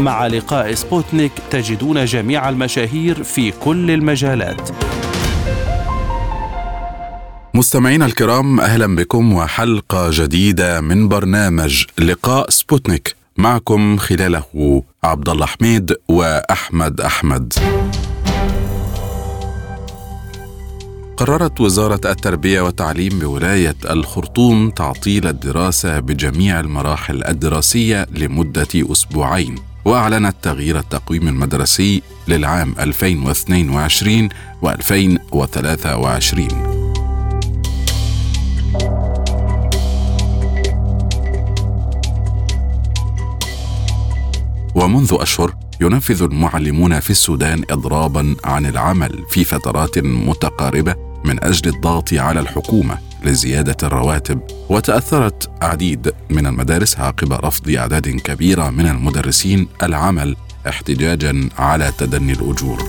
مع لقاء سبوتنيك تجدون جميع المشاهير في كل المجالات. مستمعينا الكرام أهلا بكم وحلقة جديدة من برنامج لقاء سبوتنيك. معكم خلاله عبد الله حميد وأحمد أحمد. قررت وزارة التربية والتعليم بولاية الخرطوم تعطيل الدراسة بجميع المراحل الدراسية لمدة أسبوعين. وأعلنت تغيير التقويم المدرسي للعام 2022 و2023 ومنذ أشهر ينفذ المعلمون في السودان إضرابا عن العمل في فترات متقاربة من أجل الضغط على الحكومة لزيادة الرواتب وتأثرت عديد من المدارس عقب رفض أعداد كبيرة من المدرسين العمل احتجاجا على تدني الأجور.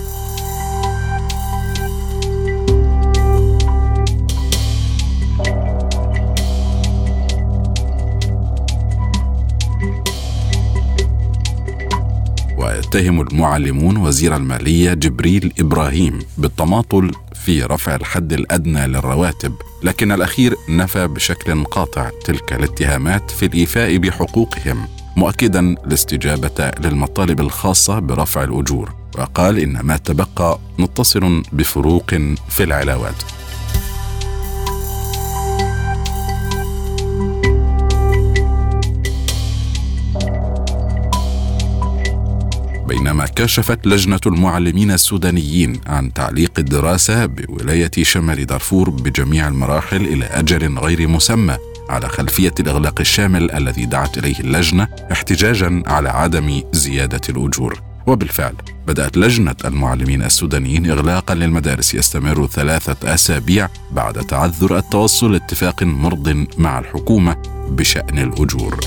ويتهم المعلمون وزير المالية جبريل إبراهيم بالتماطل في رفع الحد الأدنى للرواتب لكن الأخير نفى بشكل قاطع تلك الاتهامات في الإيفاء بحقوقهم مؤكدا الاستجابه للمطالب الخاصة برفع الأجور وقال إن ما تبقى متصل بفروق في العلاوات. بينما كشفت لجنة المعلمين السودانيين عن تعليق الدراسة بولاية شمال دارفور بجميع المراحل إلى أجل غير مسمى على خلفية الإغلاق الشامل الذي دعت إليه اللجنة احتجاجا على عدم زيادة الأجور وبالفعل بدأت لجنة المعلمين السودانيين إغلاقا للمدارس يستمر ثلاثة أسابيع بعد تعذر التوصل لاتفاق مرض مع الحكومة بشأن الأجور.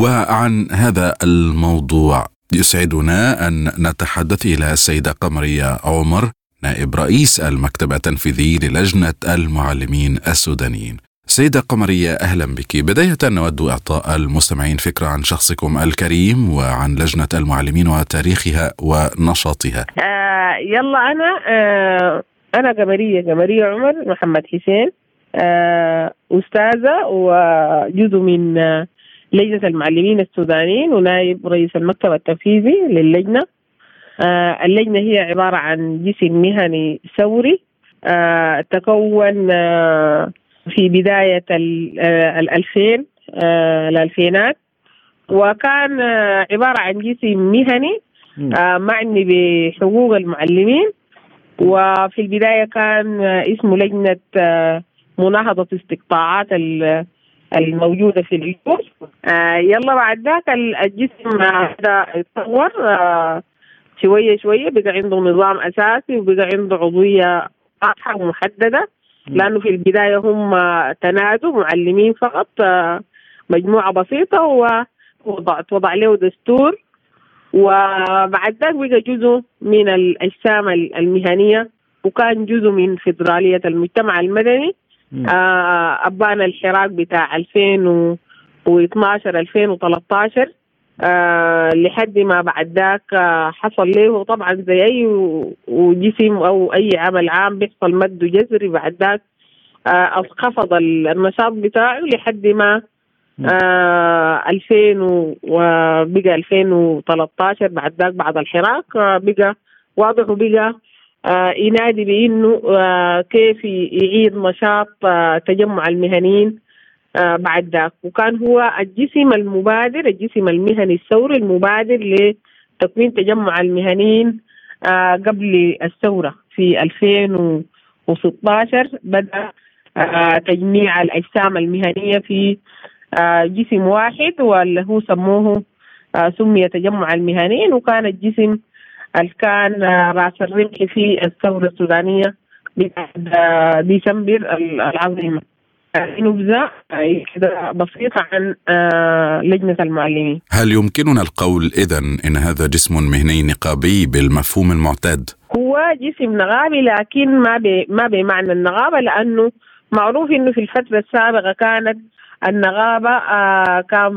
وعن هذا الموضوع. يسعدنا أن نتحدث إلى السيدة قمرية عمر نائب رئيس المكتب التنفيذي للجنة المعلمين السودانيين. سيدة قمرية أهلا بك. بداية نود إعطاء المستمعين فكرة عن شخصكم الكريم وعن لجنة المعلمين وتاريخها ونشاطها. آه يلا أنا آه أنا قمرية قمرية عمر محمد حسين آه أستاذة وجزء من لجنة المعلمين السودانيين ونائب رئيس المكتب التنفيذي للجنة. آه اللجنة هي عبارة عن جسم مهني ثوري آه تكون آه في بداية الألفين آه الألفينات وكان آه عبارة عن جسم مهني آه معني بحقوق المعلمين. وفي البداية كان آه اسمه لجنة آه مناهضة استقطاعات الموجودة في الأجور آه يلا بعد ذاك الجسم هذا اتطور آه شوية شوية بقى عنده نظام أساسي وبقى عنده عضوية واضحة ومحددة. لأنه في البداية هم تنادوا معلمين فقط آه مجموعة بسيطة ووضع وضع له دستور. وبعد ذاك بقى جزء من الأجسام المهنية وكان جزء من فدرالية المجتمع المدني. آه أبان الحراك بتاع 2012 2013 آه لحد ما بعد ذاك آه حصل له طبعا زي أي وجسم أو أي عمل عام بيحصل مد جذري. بعد ذاك آه انخفض النشاط بتاعه لحد ما آه 2000 وبقى 2013 بعد ذاك بعد الحراك آه بقى واضح وبقى ينادي بانه آه كيف يعيد نشاط آه تجمع المهنيين آه بعد ذاك. وكان هو الجسم المبادر الجسم المهني الثوري المبادر لتكوين تجمع المهنيين آه قبل الثورة في 2016 بدأ تجميع الأجسام المهنية في جسم واحد واللي هو سموه سمي تجمع المهنيين. وكان الجسم كان رأس الرمح في الثورة السودانية ديسمبر العظيمة نبذة كده بسيطة عن لجنة المعلمين هل يمكننا القول إذا إن هذا جسم مهني نقابي بالمفهوم المعتاد؟ هو جسم نقابي لكن ما بي ما بمعنى النقابة لأنه معروف إنه في الفترة السابقة كانت النغابة آه كان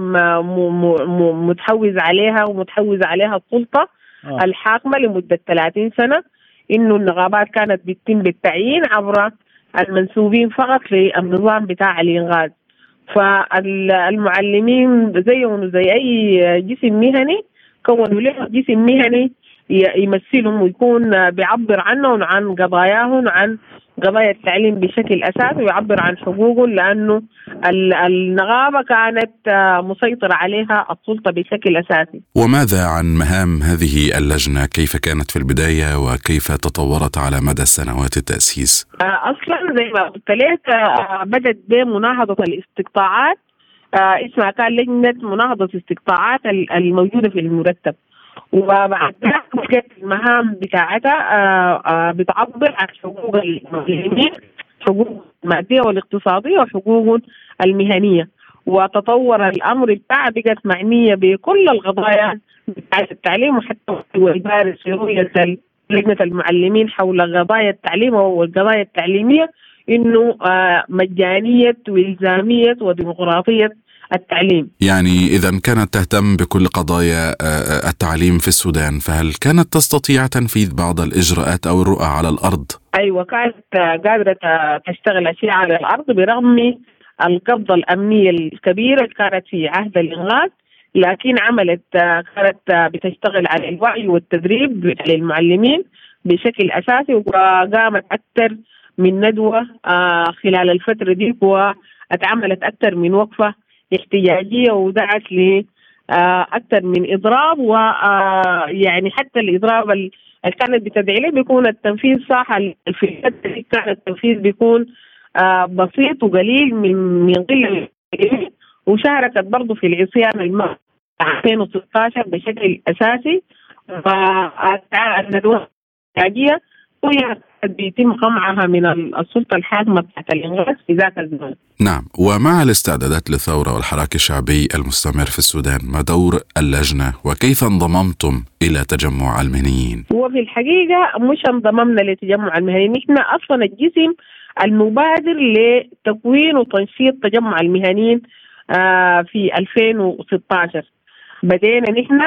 متحوز عليها ومتحوز عليها السلطة آه. الحاكمة لمدة 30 سنة إنه النغابات كانت بتتم بالتعيين عبر المنسوبين فقط للنظام بتاع الإنغاز فالمعلمين زيهم زي أي جسم مهني كونوا له جسم مهني يمثلهم ويكون بيعبر عنهم عن قضاياهم عن قضايا التعليم بشكل أساسي ويعبر عن حقوقهم لأنه النغابه كانت مسيطرة عليها السلطة بشكل أساسي. وماذا عن مهام هذه اللجنة؟ كيف كانت في البداية وكيف تطورت على مدى سنوات التأسيس؟ أصلا زي ما قلت لك بدأت بمناهضة الاستقطاعات اسمها كان لجنة مناهضة الاستقطاعات الموجودة في المرتب. وبعد ذلك المهام بتاعتها بتعبر عن حقوق المسلمين حقوق المادية والاقتصادية وحقوق المهنية. وتطور الأمر بتاعها بقت معنية بكل القضايا بتاعت التعليم وحتى البارز في رؤية لجنة المعلمين حول قضايا التعليم والقضايا التعليمية إنه مجانية وإلزامية وديمقراطية التعليم يعني إذا كانت تهتم بكل قضايا التعليم في السودان فهل كانت تستطيع تنفيذ بعض الإجراءات أو الرؤى على الأرض؟ أيوة كانت قادرة تشتغل أشياء على الأرض برغم القبضة الأمنية الكبيرة اللي كانت في عهد الإنغاز لكن عملت كانت بتشتغل على الوعي والتدريب للمعلمين بشكل أساسي وقامت أكثر من ندوة خلال الفترة دي واتعملت أكثر من وقفة احتجاجيه ودعت ل أكثر من إضراب ويعني حتى الإضراب اللي كانت بتدعي له بيكون التنفيذ صح في كان التنفيذ بيكون بسيط وقليل من من قلة وشاركت برضه في العصيان الماء 2016 بشكل أساسي. والندوه الاحتجاجيه وهي بيتم قمعها من السلطة الحاكمة بتاعت الإنغاز في ذاك الزمن. نعم، ومع الاستعدادات للثوره والحراك الشعبي المستمر في السودان، ما دور اللجنة وكيف انضممتم إلى تجمع المهنيين؟ هو في الحقيقة مش انضممنا لتجمع المهنيين، نحن أصلا الجسم المبادر لتكوين وتنشيط تجمع المهنيين في 2016 بدينا نحن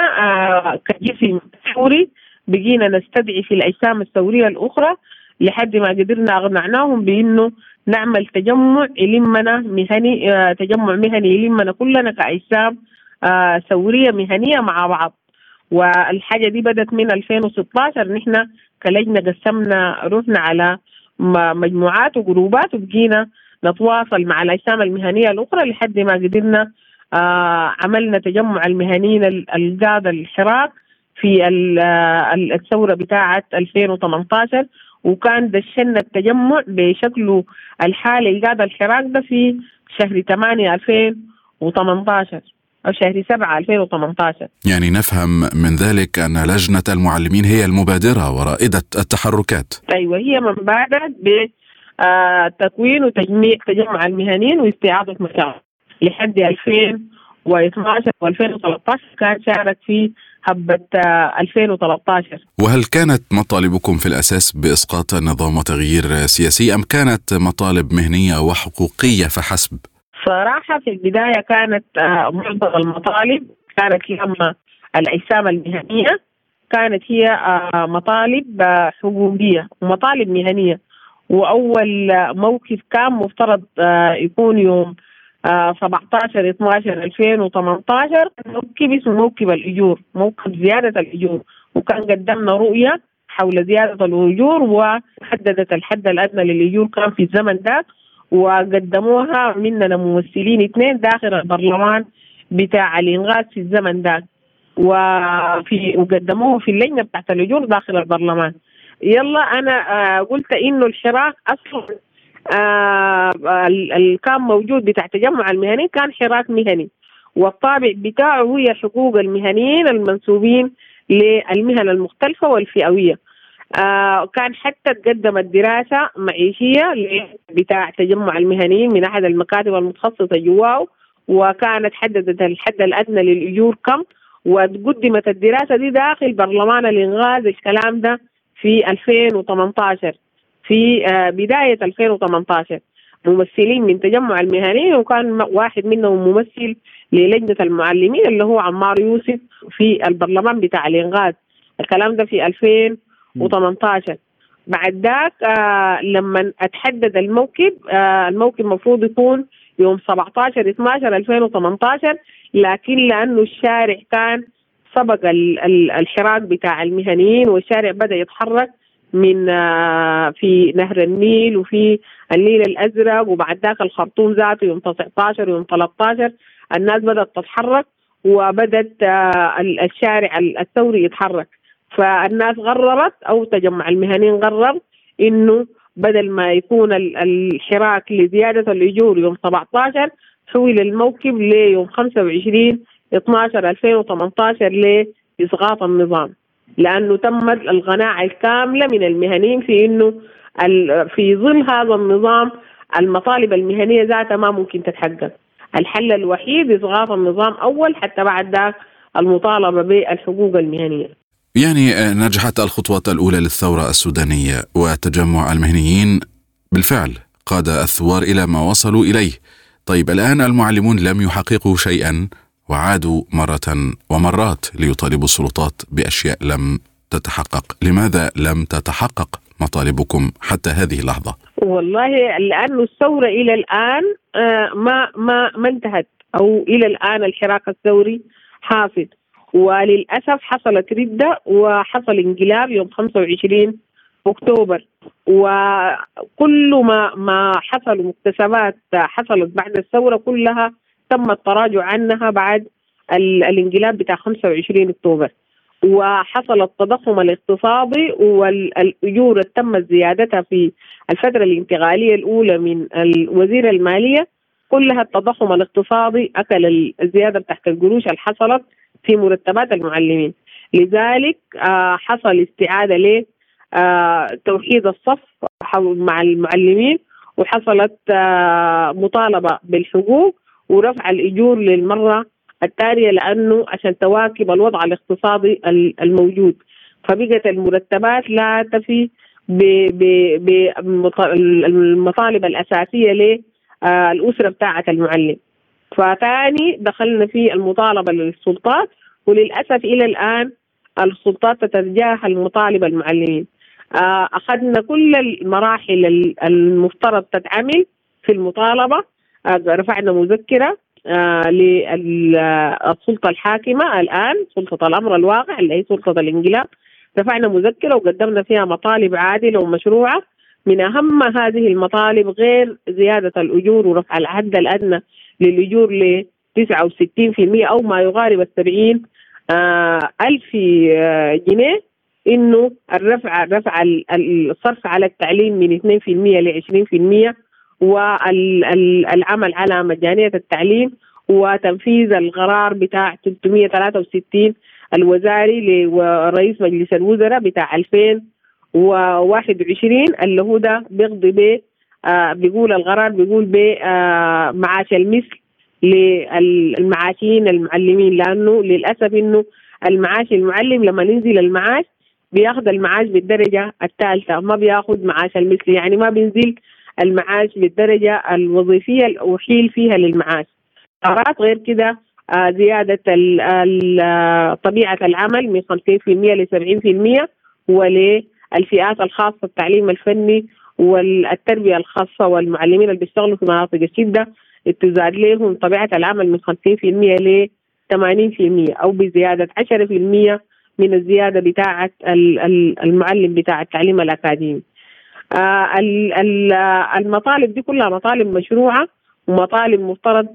كجسم ثوري بقينا نستدعي في الأجسام الثوريه الأخرى لحد ما قدرنا أقنعناهم بإنه نعمل تجمع يلمنا مهني آه تجمع مهني يلمنا كلنا كأجسام آه ثوريه مهنية مع بعض. والحاجة دي بدأت من 2016 نحن كلجنة قسمنا روحنا على مجموعات وجروبات وبقينا نتواصل مع الأجسام المهنية الأخرى لحد ما قدرنا آه عملنا تجمع المهنيين القادة الحراك في الثورة بتاعه 2018 وكان دشنا التجمع بشكله الحالي اللي قاعد الحراك ده في شهر 8 2018 أو شهر 7 2018 يعني نفهم من ذلك أن لجنة المعلمين هي المبادرة ورائدة التحركات. أيوة هي من بادرت بتكوين وتجميع تجمع المهنيين واستعادة مشاعر لحد 2012 و2013 كان شارك في حبة 2013 وهل كانت مطالبكم في الأساس بإسقاط النظام وتغيير سياسي أم كانت مطالب مهنية وحقوقية فحسب؟ صراحة في البداية كانت معظم المطالب كانت لما الأجسام المهنية كانت هي مطالب حقوقية ومطالب مهنية وأول موقف كان مفترض يكون يوم 17 12 2018 موكب اسمه موكب الأجور موكب زيادة الأجور. وكان قدمنا رؤية حول زيادة الأجور وحددت الحد الأدنى للأجور كان في الزمن ده. وقدموها مننا ممثلين اثنين داخل البرلمان بتاع الإنغاز في الزمن ده. وفي وقدموه في اللجنة بتاعت الأجور داخل البرلمان. يلا أنا قلت إنه الحراك أصلا آه اللي كان موجود بتاع تجمع المهنيين كان حراك مهني. والطابع بتاعه هي حقوق المهنيين المنسوبين للمهن المختلفة والفئوية. آه كان حتى تقدمت دراسة معيشية بتاع تجمع المهنيين من أحد المكاتب المتخصصة جواه وكانت حددت الحد الأدنى للأجور كم وقدمت الدراسة دي داخل برلمان الإنغاز. الكلام ده في 2018 في آه بداية 2018 ممثلين من تجمع المهنيين وكان واحد منهم ممثل للجنة المعلمين اللي هو عمار يوسف في البرلمان بتاع الإنغاز. الكلام ده في 2018 بعد ذاك آه لما أتحدد الموكب آه الموكب المفروض يكون يوم 17 12 2018 لكن لأنه الشارع كان سبق الحراك بتاع المهنيين والشارع بدأ يتحرك من آه في نهر النيل وفي النيل الأزرق وبعد ذاك الخرطوم ذاته يوم 19 ويوم 13 الناس بدأت تتحرك وبدت آه الشارع الثوري يتحرك. فالناس غررت أو تجمع المهنيين قرر إنه بدل ما يكون الحراك لزيادة الأجور يوم 17 حول الموكب ليوم 25 12 2018 لإسقاط النظام. لأنه تمت القناعة الكاملة من المهنيين في إنه في ظل هذا النظام المطالب المهنية ذاتها ما ممكن تتحقق. الحل الوحيد اسقاط النظام أول حتى بعد ذاك المطالبة بالحقوق المهنية. يعني نجحت الخطوة الأولى للثورة السودانية وتجمع المهنيين. بالفعل قاد الثوار إلى ما وصلوا إليه. طيب الآن المعلمون لم يحققوا شيئا. وعادوا مرة ومرات ليطالبوا السلطات بأشياء لم تتحقق. لماذا لم تتحقق مطالبكم حتى هذه اللحظة؟ والله لأن الثورة إلى الآن ما ما ما انتهت. أو إلى الآن الحراك الثوري حافظ. وللأسف حصلت ردة وحصل انقلاب يوم 25 أكتوبر. وكل ما ما حصل مكتسبات حصلت بعد الثورة كلها تم التراجع عنها بعد الانقلاب بتاع 25 أكتوبر. وحصل التضخم الاقتصادي والأجور تم زيادتها في الفترة الانتقالية الأولى من وزير المالية. كلها التضخم الاقتصادي أكل الزيادة تحت القروش اللي حصلت في مرتبات المعلمين. لذلك آه حصل استعادة ل آه توحيد الصف مع المعلمين وحصلت آه مطالبة بالحقوق ورفع الأجور للمرة التالية لأنه عشان تواكب الوضع الاقتصادي الموجود. فبقت المرتبات لا تفي بالمطالب الأساسية للأسرة بتاعة المعلم. فثاني دخلنا في المطالبة للسلطات وللأسف إلى الآن السلطات تتجاهل مطالب المعلمين. أخذنا كل المراحل المفترض تتعمل في المطالبة رفعنا مذكرة للسلطة الحاكمة الآن سلطة الأمر الواقع اللي هي سلطة الإنقلاب. رفعنا مذكرة وقدمنا فيها مطالب عادلة ومشروعة. من أهم هذه المطالب غير زيادة الأجور ورفع الحد الأدنى للأجور ل 69% أو ما يقارب ال 70 آه ألف جنيه. إنه الرفع رفع الصرف على التعليم من 2% ل 20% والعمل على مجانية التعليم وتنفيذ القرار بتاع 363 الوزاري لرئيس مجلس الوزراء بتاع 2021 اللي هو ده بيقضي به آه بيقول القرار بيقول بمعاش آه المثل للمعاشين المعلمين لأنه للأسف إنه المعاش المعلم لما ينزل المعاش بياخذ المعاش بالدرجة الثالثة ما بياخذ معاش المثل يعني ما بينزل المعاش بالدرجة الوظيفية الاحيل فيها للمعاش قرارات غير كده آه زيادة ال ال طبيعة العمل من 50% ل 70% وللفئات الخاصة التعليم الفني والتربية الخاصة والمعلمين اللي بيشتغلوا في مناطق الشدة تزاد لهم طبيعة العمل من 50% ل 80% أو بزيادة 10% من الزيادة بتاعة المعلم بتاع التعليم الأكاديمي. آه المطالب دي كلها مطالب مشروعة ومطالب مفترض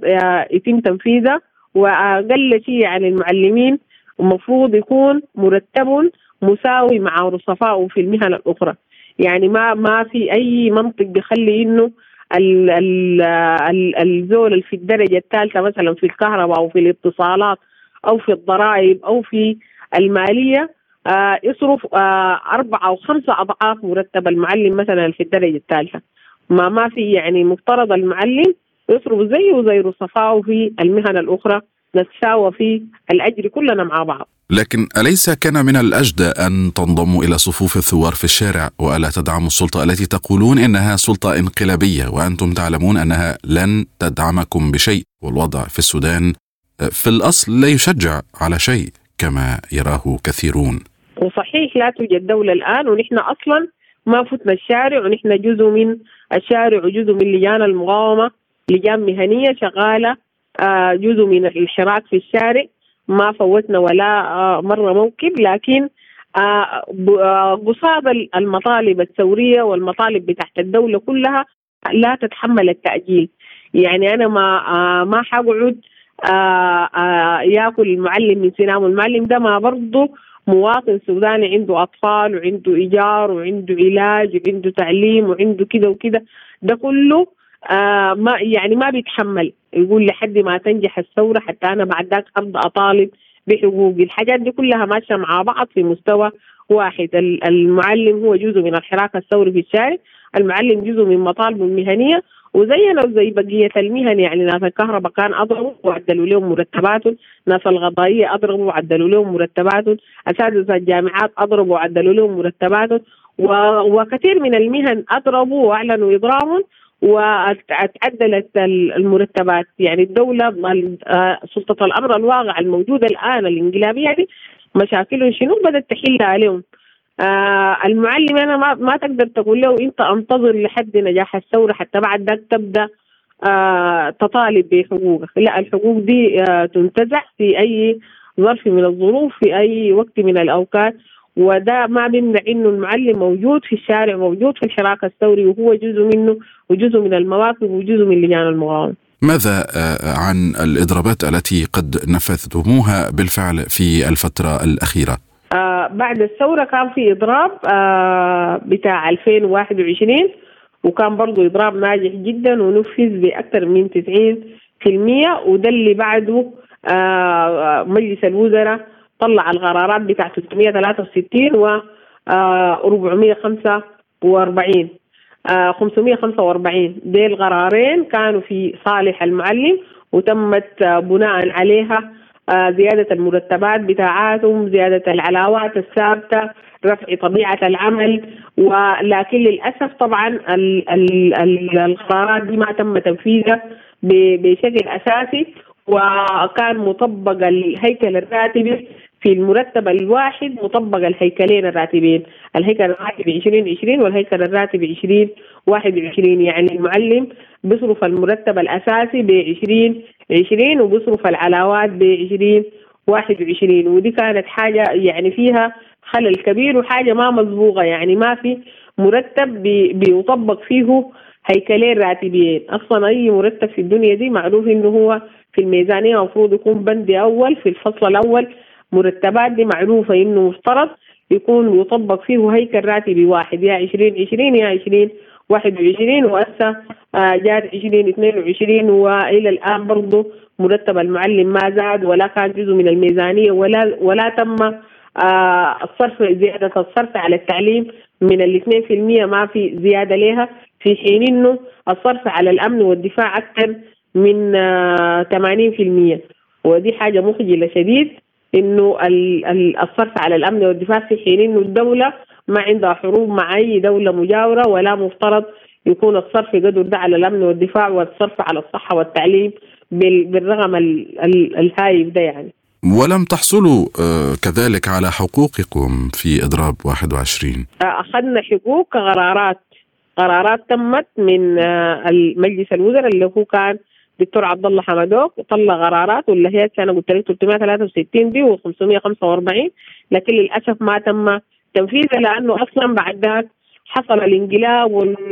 يتم تنفيذها وأقل شيء عن المعلمين المفروض يكون مرتب مساوي مع رصفائه في المهن الأخرى. يعني ما ما في أي منطق بيخلي إنه ال ال ال الزول في الدرجة الثالثة مثلا في الكهرباء أو في الاتصالات أو في الضرائب أو في المالية آه يصرف آه أربعة أو خمسة أضعاف مرتب المعلم مثلا في الدرجة الثالثة. ما ما في يعني مفترض المعلم يصرف زيه زي رصفائه في المهن الأخرى نتساوى في الأجر كلنا مع بعض. لكن أليس كان من الأجدى أن تنضموا إلى صفوف الثوار في الشارع؟ وألا تدعموا السلطة التي تقولون إنها سلطة انقلابية؟ وأنتم تعلمون أنها لن تدعمكم بشيء والوضع في السودان في الأصل لا يشجع على شيء كما يراه كثيرون. وصحيح لا توجد دولة الآن ونحن أصلا ما فتنا الشارع ونحن جزء من الشارع وجزء من لجان المقاومة لجان مهنية شغالة آه، جزء من الحراك في الشارع. ما فوتنا ولا آه، مرة موكب لكن آه، قصاد المطالب الثورية والمطالب بتاعت الدولة كلها لا تتحمل التأجيل. يعني أنا ما ما حقعد يأكل المعلم من سنام المعلم ده ما برضه مواطن سوداني عنده أطفال وعنده إيجار وعنده علاج وعنده تعليم وعنده كده وكده ده كله آه ما يعني ما بيتحمل. يقول لحد ما تنجح الثورة حتى أنا بعد ذاك أبدأ أطالب بحقوقي. الحاجات دي كلها ماشية مع بعض في مستوى واحد. المعلم هو جزء من الحراك الثوري في الشارع المعلم جزء من مطالبه المهنيه وزي بقية المهن يعني ناس الكهرباء كان أضربوا وعدلوا لهم مرتباتهم ناس الغضائية أضربوا وعدلوا لهم مرتباتهم أساتذة الجامعات أضربوا وعدلوا لهم مرتباتهم وكثير من المهن أضربوا وأعلنوا إضرابهم وتعدلت المرتبات. يعني الدولة سلطة الأمر الواقع الموجودة الآن الانقلابية دي مشاكلهم شنو بدأت تحل عليهم؟ آه المعلم أنا ما ما تقدر تقول له أنت أنتظر لحد نجاح الثورة حتى بعد ذاك تبدأ آه تطالب بحقوقك. لا الحقوق دي آه تنتزع في أي ظرف من الظروف في أي وقت من الأوقات. وده ما بيمنع إنه المعلم موجود في الشارع موجود في الحراك الثوري وهو جزء منه وجزء من المواقف وجزء من لجان المقاومه ماذا آه، عن الإضرابات التي قد نفذتموها بالفعل في الفترة الأخيرة؟ آه بعد الثورة كان في إضراب آه بتاع 2021 وكان برضو إضراب ناجح جدا ونفذ بأكثر من 90% وده اللي بعده آه مجلس الوزراء طلع القرارات بتاع 363 و 445 آه 545 دي القرارين كانوا في صالح المعلم وتمت بناء عليها آه، زيادة المرتبات بتاعاتهم زيادة العلاوات الثابتة رفع طبيعة العمل ولكن للأسف طبعا القرارات دي ما تم تنفيذها بشكل أساسي وكان مطبق الهيكل الراتبي في المرتب الواحد مطبق الهيكلين الراتبين الهيكل الراتبي 2020 والهيكل الراتبي 2021 يعني المعلم بيصرف المرتب الأساسي ب 20 20 وبيصرف العلاوات ب 20 21 ودي كانت حاجة يعني فيها خلل كبير وحاجة ما مضبوطة. يعني ما في مرتب بيطبق فيه هيكلين راتبين. أصلا أي مرتب في الدنيا دي معروف إنه هو في الميزانية المفروض يكون بند أول في الفصل الأول مرتبات دي معروفة إنه مفترض يكون يطبق فيه هيكل راتبي واحد. يا 20 20 يا 20 21 وهسه آه، جات 20 22 وإلى الآن برضه مرتب المعلم ما زاد ولا كان جزء من الميزانية ولا ولا تم آه، الصرف زيادة الصرف على التعليم من ال 2% ما في زيادة لها. في حين إنه الصرف على الأمن والدفاع أكثر من 80% آه، ودي حاجة مخجلة شديد إنه الصرف على الأمن والدفاع في حين إنه الدولة ما عندها حروب مع أي دولة مجاورة ولا مفترض يكون الصرف قدر ده على الأمن والدفاع والصرف على الصحة والتعليم بالرغم الهايف ده يعني. ولم تحصلوا آه، كذلك على حقوقكم في إضراب 21 أخذنا حقوق كقرارات قرارات تمت من آه، المجلس الوزراء اللي هو كان دكتور عبد الله حمدوك طلع قرارات واللي هي أنا قلت لك 363 دي و545 لكن للأسف ما تم تنفيذها لأنه أصلا بعد ذاك حصل الانقلاب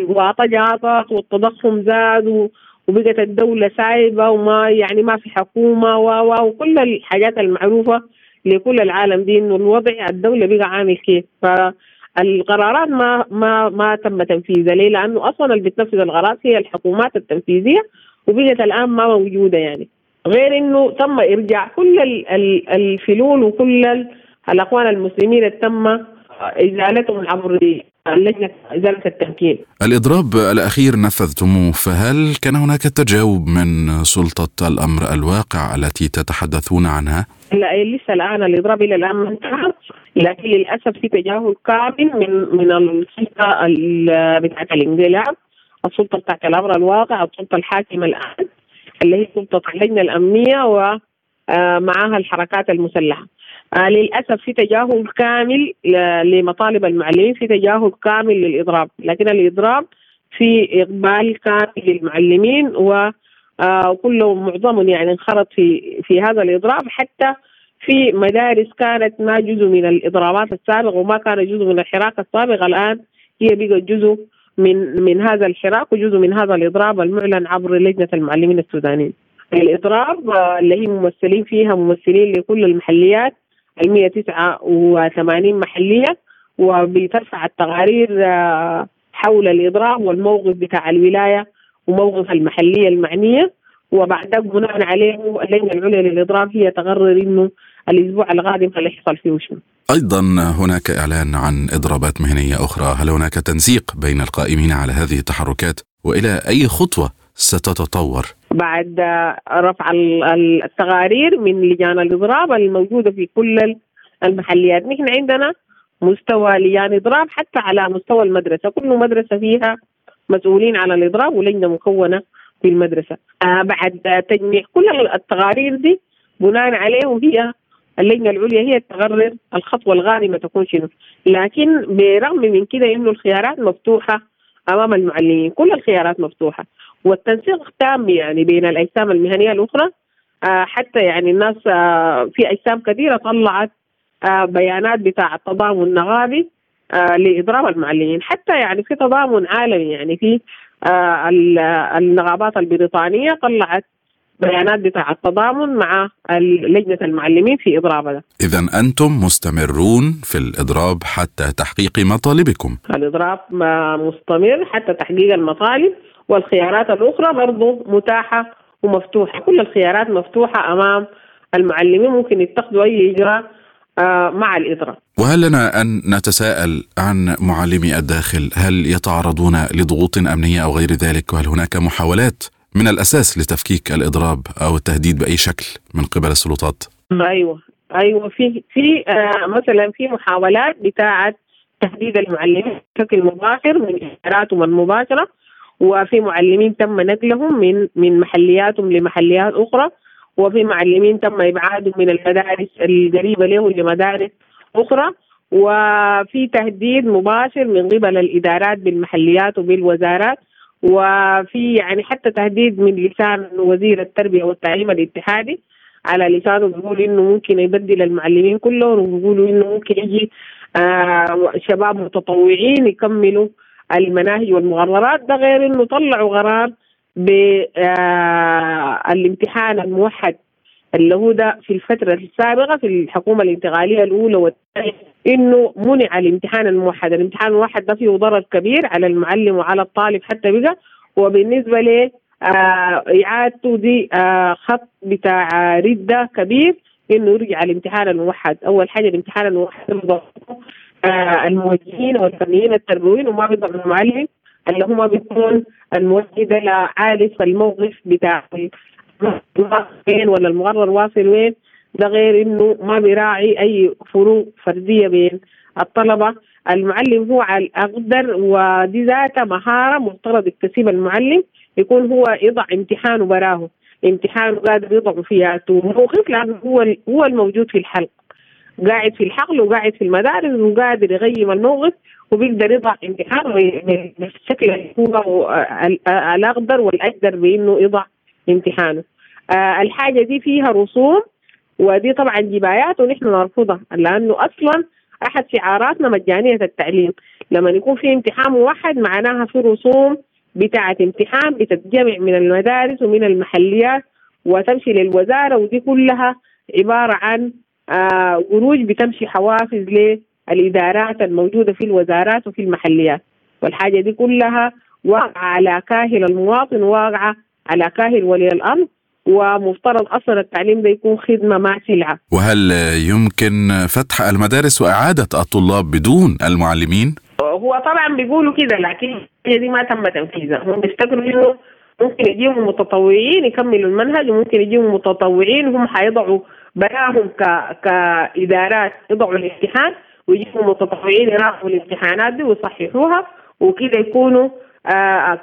وتجاطت والتضخم زاد وبقت الدولة سايبة وما يعني ما في حكومة و وكل الحاجات المعروفة لكل العالم دي إنه الوضع الدولة بقى عامل كيف. ف القرارات ما ما ما تم تنفيذها. ليه؟ لأنه أصلا اللي بتنفذ القرارات هي الحكومات التنفيذية وبقت الآن ما موجودة يعني. غير إنه تم إرجاع كل الفلول وكل الأخوان المسلمين اللي تم ازالتهم عبر لجنه ازاله التمكين. الإضراب الأخير نفذتموه فهل كان هناك تجاوب من سلطة الأمر الواقع التي تتحدثون عنها؟ لا لسه الآن الإضراب إلى الآن ما انتهى لكن للأسف في تجاهل كامل من من السلطة بتاعت الانقلاب السلطة بتاعت الأمر الواقع السلطة الحاكمة الآن اللي هي سلطة اللجنه الأمنية ومعها الحركات المسلحة. آه للأسف في تجاهل كامل لمطالب المعلمين في تجاهل كامل للإضراب لكن الإضراب في إقبال كامل للمعلمين و آه معظم يعني انخرط في في هذا الإضراب حتى في مدارس كانت ما جزء من الإضرابات السابقة وما كان جزء من الحراك السابق الآن هي بقت جزء من من هذا الحراك وجزء من هذا الإضراب المعلن عبر لجنة المعلمين السودانيين. الإضراب آه، اللي هي ممثلين فيها ممثلين لكل المحليات ال 189 محلية وبترفع التقارير آه، حول الاضراب والموقف بتاع الولاية وموقف المحلية المعنية. وبعد بناء عليه اللجنه العليا للاضراب هي تقرر إنه الأسبوع القادم هل يحصل فيه شنو. أيضا هناك إعلان عن إضرابات مهنية أخرى، هل هناك تنسيق بين القائمين على هذه التحركات؟ وإلى أي خطوة ستتطور؟ بعد رفع التقارير من لجان الإضراب الموجودة في كل المحليات، نحن عندنا مستوى لجان إضراب حتى على مستوى المدرسة، كل مدرسة فيها مسؤولين على الإضراب ولجنة مكونة في المدرسة. آه بعد تجميع كل التقارير دي بناء عليه هي اللجنة العليا هي تقرر الخطوة الغانمة تكون شنو، لكن برغم من كده انه الخيارات مفتوحة أمام المعلمين، كل الخيارات مفتوحة. والتنسيق تام يعني بين الأجسام المهنية الأخرى. آه حتى يعني الناس آه في أجسام كثيرة طلعت آه بيانات بتاع التضامن النغابي آه لإضراب المعلمين. حتى يعني في تضامن عالمي يعني في النغابات البريطانية طلعت بيانات بتاع التضامن مع لجنة المعلمين في إضرابنا إذا أنتم مستمرون في الإضراب حتى تحقيق مطالبكم. الإضراب مستمر حتى تحقيق المطالب. والخيارات الأخرى برضو متاحة ومفتوحة. كل الخيارات مفتوحة أمام المعلمين ممكن يتخذوا أي إجراء آه، مع الإضراب وهل لنا أن نتساءل عن معلمي الداخل؟ هل يتعرضون لضغوط أمنية أو غير ذلك؟ وهل هناك محاولات من الأساس لتفكيك الإضراب أو التهديد بأي شكل من قبل السلطات؟ أيوة أيوة. في في آه مثلا في محاولات بتاعة تهديد المعلمين بشكل مباشر من إشاراتهم المباشرة. وفي معلمين تم نقلهم من من محلياتهم لمحليات أخرى وفي معلمين تم إبعادهم من المدارس القريبة لهم لمدارس أخرى وفي تهديد مباشر من قبل الإدارات بالمحليات وبالوزارات وفي يعني حتى تهديد من لسان وزير التربية والتعليم الاتحادي على لسانه بيقول إنه ممكن يبدل المعلمين كلهم وبيقولوا إنه ممكن يجي آه شباب متطوعين يكملوا المناهج والمقررات ده غير إنه طلعوا قرار بالامتحان الموحد اللي هو ده في الفترة السابقة في الحكومة الانتقالية الأولى والثانية إنه منع الامتحان الموحد، الامتحان الموحد ده فيه ضرر كبير على المعلم وعلى الطالب حتى بقى وبالنسبة ل آه إعادته دي آه خط بتاع ردة كبير إنه يرجع الامتحان الموحد، أول حاجة الامتحان الموحد آه الموجهين والفنيين التربويين وما بيضر المعلم اللي هم بيكون الموجه ده عارف الموقف بتاع وين ولا المقرر واصل وين ده غير إنه ما بيراعي أي فروق فردية بين الطلبة. المعلم هو على الأقدر ودي ذاتها مهارة مفترض يكتسبها المعلم يكون هو يضع امتحانه براه امتحانه قادر يضع فيها موقف لأنه هو هو الموجود في الحلق قاعد في الحقل وقاعد في المدارس وقادر يغيم الموقف وبيقدر يضع امتحان بالشكل اللي هو الاقدر والأقدر بإنه يضع امتحانه. آه الحاجة دي فيها رسوم ودي طبعا جبايات ونحن نرفضها لأنه أصلا أحد شعاراتنا مجانية التعليم لما يكون في امتحان موحد معناها في رسوم بتاعة امتحان بتتجمع من المدارس ومن المحليات وتمشي للوزارة ودي كلها عبارة عن آه قروج بتمشي حوافز الادارات الموجودة في الوزارات وفي المحليات والحاجة دي كلها واقعة على كاهل المواطن واقعة على كاهل ولي الأمر ومفترض أصلا التعليم ده يكون خدمة ما سلعه. وهل يمكن فتح المدارس وإعادة الطلاب بدون المعلمين؟ هو طبعا بيقولوا كده لكن هي دي ما تم تنفيذها، هم بيفتكروا إنه ممكن يجيهم متطوعين يكملوا المنهج وممكن يجيهم متطوعين هم حيضعوا براهم ك... كإدارات يضعوا الامتحان ويجيهم متطوعين يراقبوا الامتحانات دي ويصححوها وكده يكونوا آه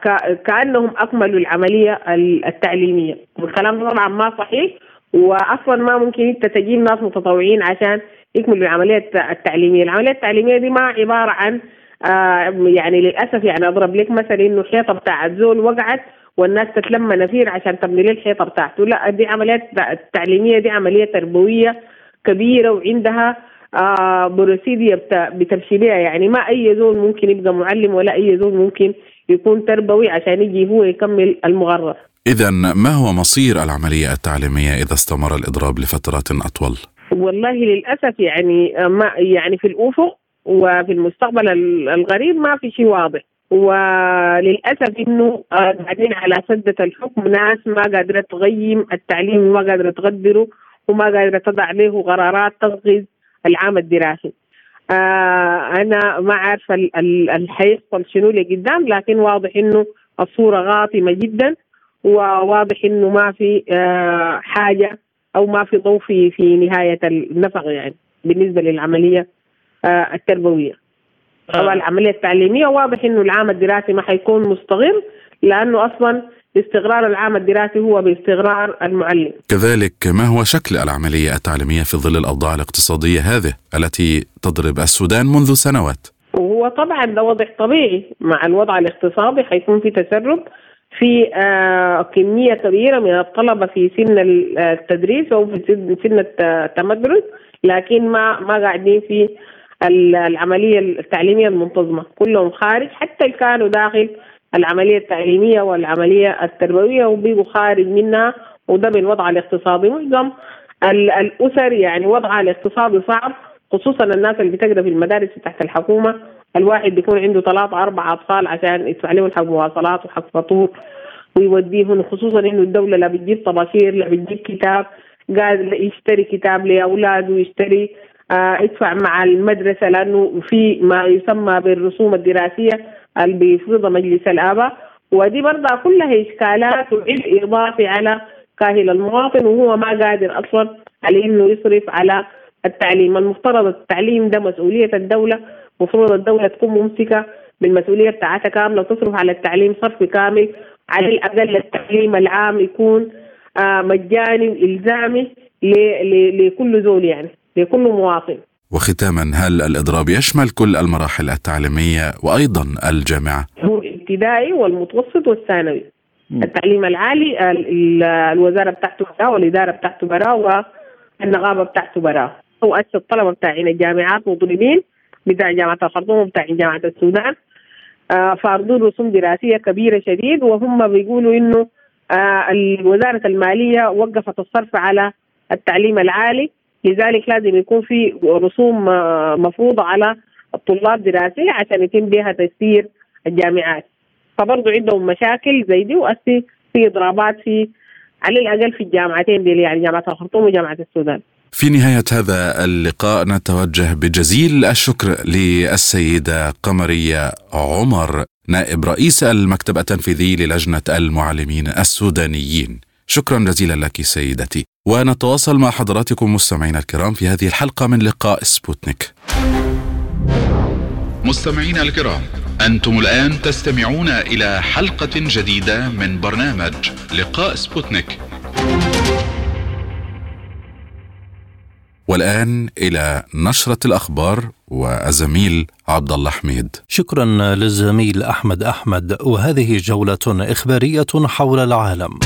كأنهم أكملوا العملية التعليمية. والكلام طبعا ما صحيح واصلا ما ممكن إنت تجيب ناس متطوعين عشان يكملوا العملية التعليمية، العملية التعليمية دي ما عبارة عن آه يعني للأسف يعني أضرب لك مثلا إنه حيطه بتاعت زول وقعت والناس تتلم نفير عشان تبني لي الحيطة بتاعته، لا دي عمليات التعليميه دي عملية تربوية كبيرة وعندها آه بروسيديا بتمشي بها يعني ما أي زول ممكن يبقى معلم ولا أي زول ممكن يكون تربوي عشان يجي هو يكمل المغرف إذا ما هو مصير العملية التعليمية إذا استمر الإضراب لفترات أطول؟ والله للأسف يعني ما يعني في الأفق وفي المستقبل القريب ما في شيء واضح. وللأسف إنه قاعدين على سده الحكم ناس ما قادرة تغيم التعليم وما قادرة تقدره وما قادرة تضع له قرارات تنقذ العام الدراسي. آه أنا ما عارفة حيحصل شنو لقدام لكن واضح إنه الصورة غاطمة جدا وواضح إنه ما في آه حاجة أو ما في ضوء في في نهاية النفق يعني بالنسبة للعملية آه التربوية. طبعا العملية التعليمية واضح إنه العام الدراسي ما حيكون مستغل لأنه أصلا استقرار العام الدراسي هو باستقرار المعلم. كذلك ما هو شكل العملية التعليمية في ظل الأوضاع الاقتصادية هذه التي تضرب السودان منذ سنوات؟ وهو طبعا ده وضع طبيعي مع الوضع الاقتصادي حيكون في تسرب في آه كمية كبيرة من الطلبة في سن التدريس أو في سن التمدرس لكن ما ما قاعدين في العملية التعليمية المنتظمة. كلهم خارج حتى اللي كانوا داخل العملية التعليمية والعملية التربوية وبيجوا خارج منها وده بالوضع الاقتصادي معظم. الأسر يعني وضعها الاقتصادي صعب خصوصا الناس اللي بتقرأ في المدارس تحت الحكومة. الواحد بيكون عنده ثلاثة أربعة أطفال عشان يدفع لهم حق مواصلات وحق فطور ويوديهم خصوصا إنه الدولة لا بتجيب طباشير لا بتجيب كتاب قاعد يشتري كتاب لأولاده ويشتري آه يدفع مع المدرسة لأنه في ما يسمى بالرسوم الدراسية اللي بيفرضها مجلس الآباء. ودي برضه كلها إشكالات وعبء إضافي على كاهل المواطن وهو ما قادر أصلا على إنه يصرف على التعليم. المفترض التعليم ده مسؤولية الدولة مفروض الدولة تكون ممسكة بالمسؤولية بتاعتها كاملة وتصرف على التعليم صرف كامل. على الأقل التعليم العام يكون آه مجاني إلزامي لكل زول يعني. لكل مواطن. وختاما هل الإضراب يشمل كل المراحل التعليمية وأيضا الجامعة؟ هو الابتدائي والمتوسط والثانوي. التعليم العالي الوزارة بتاعته برا والإدارة بتاعته برا والنقابة بتاعته برا هو الطلبة بتاعين الجامعات مطلبين بتاع جامعة الخرطوم وبتاع جامعة السودان. آه فارضون رسوم دراسية كبيرة شديد وهم بيقولوا إنه آه وزارة المالية وقفت الصرف على التعليم العالي. لذلك لازم يكون في رسوم مفروضة على الطلاب دراسية عشان يتم بها تسيير الجامعات. فبرضه عندهم مشاكل زي دي وأسي في إضرابات في على الأقل في الجامعتين دي يعني جامعة الخرطوم وجامعة السودان. في نهاية هذا اللقاء نتوجه بجزيل الشكر للسيدة قمرية عمر نائب رئيس المكتب التنفيذي للجنة المعلمين السودانيين. شكرا جزيلا لك سيدتي. ونتواصل مع حضراتكم مستمعينا الكرام في هذه الحلقة من لقاء سبوتنيك مستمعينا الكرام أنتم الآن تستمعون إلى حلقة جديدة من برنامج لقاء سبوتنيك والآن إلى نشرة الأخبار والزميل عبد الله حميد. شكرا للزميل أحمد أحمد وهذه جولة إخبارية حول العالم.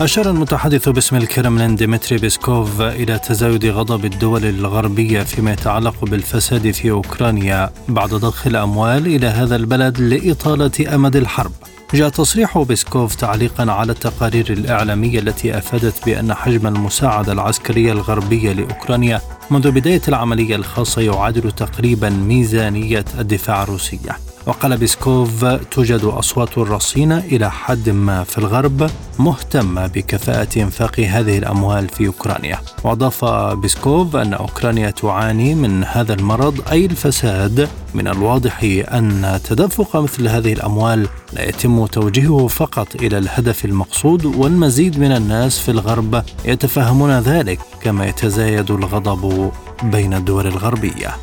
أشار المتحدث باسم الكرملين ديمتري بيسكوف إلى تزايد غضب الدول الغربية فيما يتعلق بالفساد في أوكرانيا بعد ضخ الأموال إلى هذا البلد لإطالة أمد الحرب. جاء تصريح بيسكوف تعليقا على التقارير الإعلامية التي أفادت بأن حجم المساعدة العسكرية الغربية لأوكرانيا منذ بداية العملية الخاصة يعادل تقريبا ميزانية الدفاع الروسية. وقال بيسكوف توجد أصوات رصينة إلى حد ما في الغرب مهتمة بكفاءة إنفاق هذه الأموال في أوكرانيا. وأضاف بيسكوف أن أوكرانيا تعاني من هذا المرض أي الفساد من الواضح أن تدفق مثل هذه الأموال لا يتم توجيهه فقط إلى الهدف المقصود والمزيد من الناس في الغرب يتفهمون ذلك كما يتزايد الغضب بين الدول الغربية.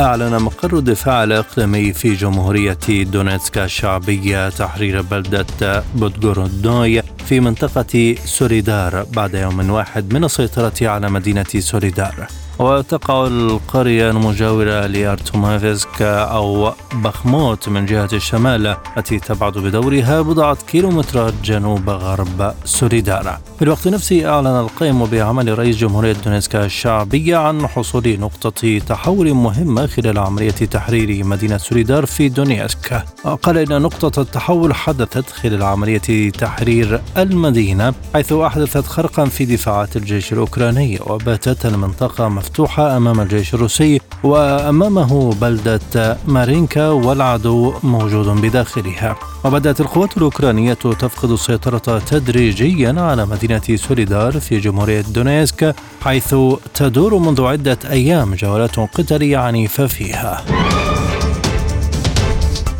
أعلن مقر الدفاع الإقليمي في جمهورية دونيتسك الشعبية تحرير بلدة بودغورودنوي في منطقة سوليدار بعد يوم واحد من السيطرة على مدينة سوليدار. وتقع القرية المجاورة لأرتيوموفسك أو باخموت من جهة الشمال التي تبعد بدورها بضعة كيلومترات جنوب غرب سوليدار في الوقت نفسه أعلن القائم بعمل رئيس جمهورية دونيتسك الشعبية عن حصول نقطة تحول مهمة خلال عملية تحرير مدينة سوليدار في دونيتسك. قال إن نقطة التحول حدثت خلال عملية تحرير المدينة حيث أحدثت خرقا في دفاعات الجيش الأوكراني وباتت المنطقة مفتوحة أمام الجيش الروسي وأمامه بلدة مارينكا والعدو موجود بداخلها. وبدأت القوات الأوكرانية تفقد السيطرة تدريجيا على مدينة سوليدار في جمهورية دونيتسك حيث تدور منذ عدة أيام جولات قتالية عنيفة فيها.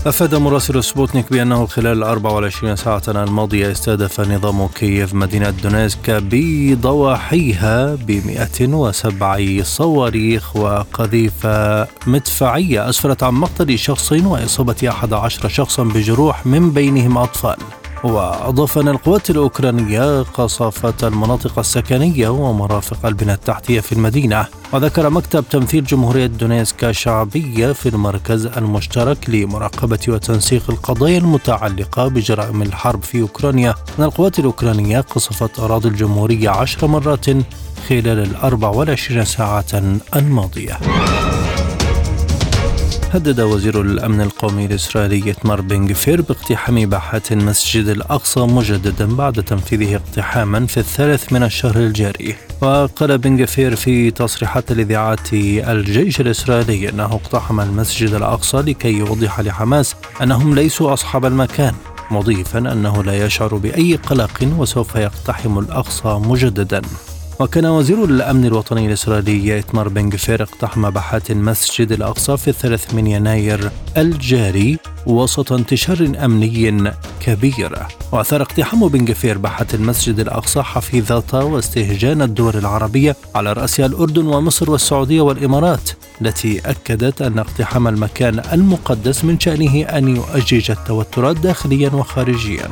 أفاد مراسل سبوتنيك بأنه خلال ال 24 ساعة الماضية استهدف نظام كييف مدينة دونيتسك وضواحيها ب 107 صواريخ وقذيفة مدفعية. أسفرت عن مقتل شخصين وإصابة 11 شخصا بجروح من بينهم أطفال. وأضاف أن القوات الأوكرانية قصفت المناطق السكنية ومرافق البنى التحتية في المدينة. وذكر مكتب تمثيل جمهورية دونيسكا شعبية في المركز المشترك لمراقبة وتنسيق القضايا المتعلقة بجرائم الحرب في أوكرانيا. أن القوات الأوكرانية قصفت أراضي الجمهورية عشر مرات خلال الأربع والعشرين ساعة الماضية. هدد وزير الأمن القومي الإسرائيلي إتمار بن غفير باقتحام باحات المسجد الأقصى مجددا بعد تنفيذه اقتحاما في الثالث من الشهر الجاري. وقال بن غفير في تصريحات لإذاعة الجيش الإسرائيلي أنه اقتحم المسجد الأقصى لكي يوضح لحماس أنهم ليسوا أصحاب المكان مضيفا أنه لا يشعر بأي قلق وسوف يقتحم الأقصى مجددا. وكان وزير الأمن الوطني الإسرائيلي إتمار بن غفير اقتحم باحات المسجد الأقصى في الثلاث من يناير الجاري وسط انتشار أمني كبير. وأثار اقتحام بن غفير باحات المسجد الأقصى حفيظة واستهجان الدول العربية على رأسها الأردن ومصر والسعودية والإمارات التي أكدت أن اقتحام المكان المقدس من شأنه أن يؤجج التوترات داخليا وخارجيا.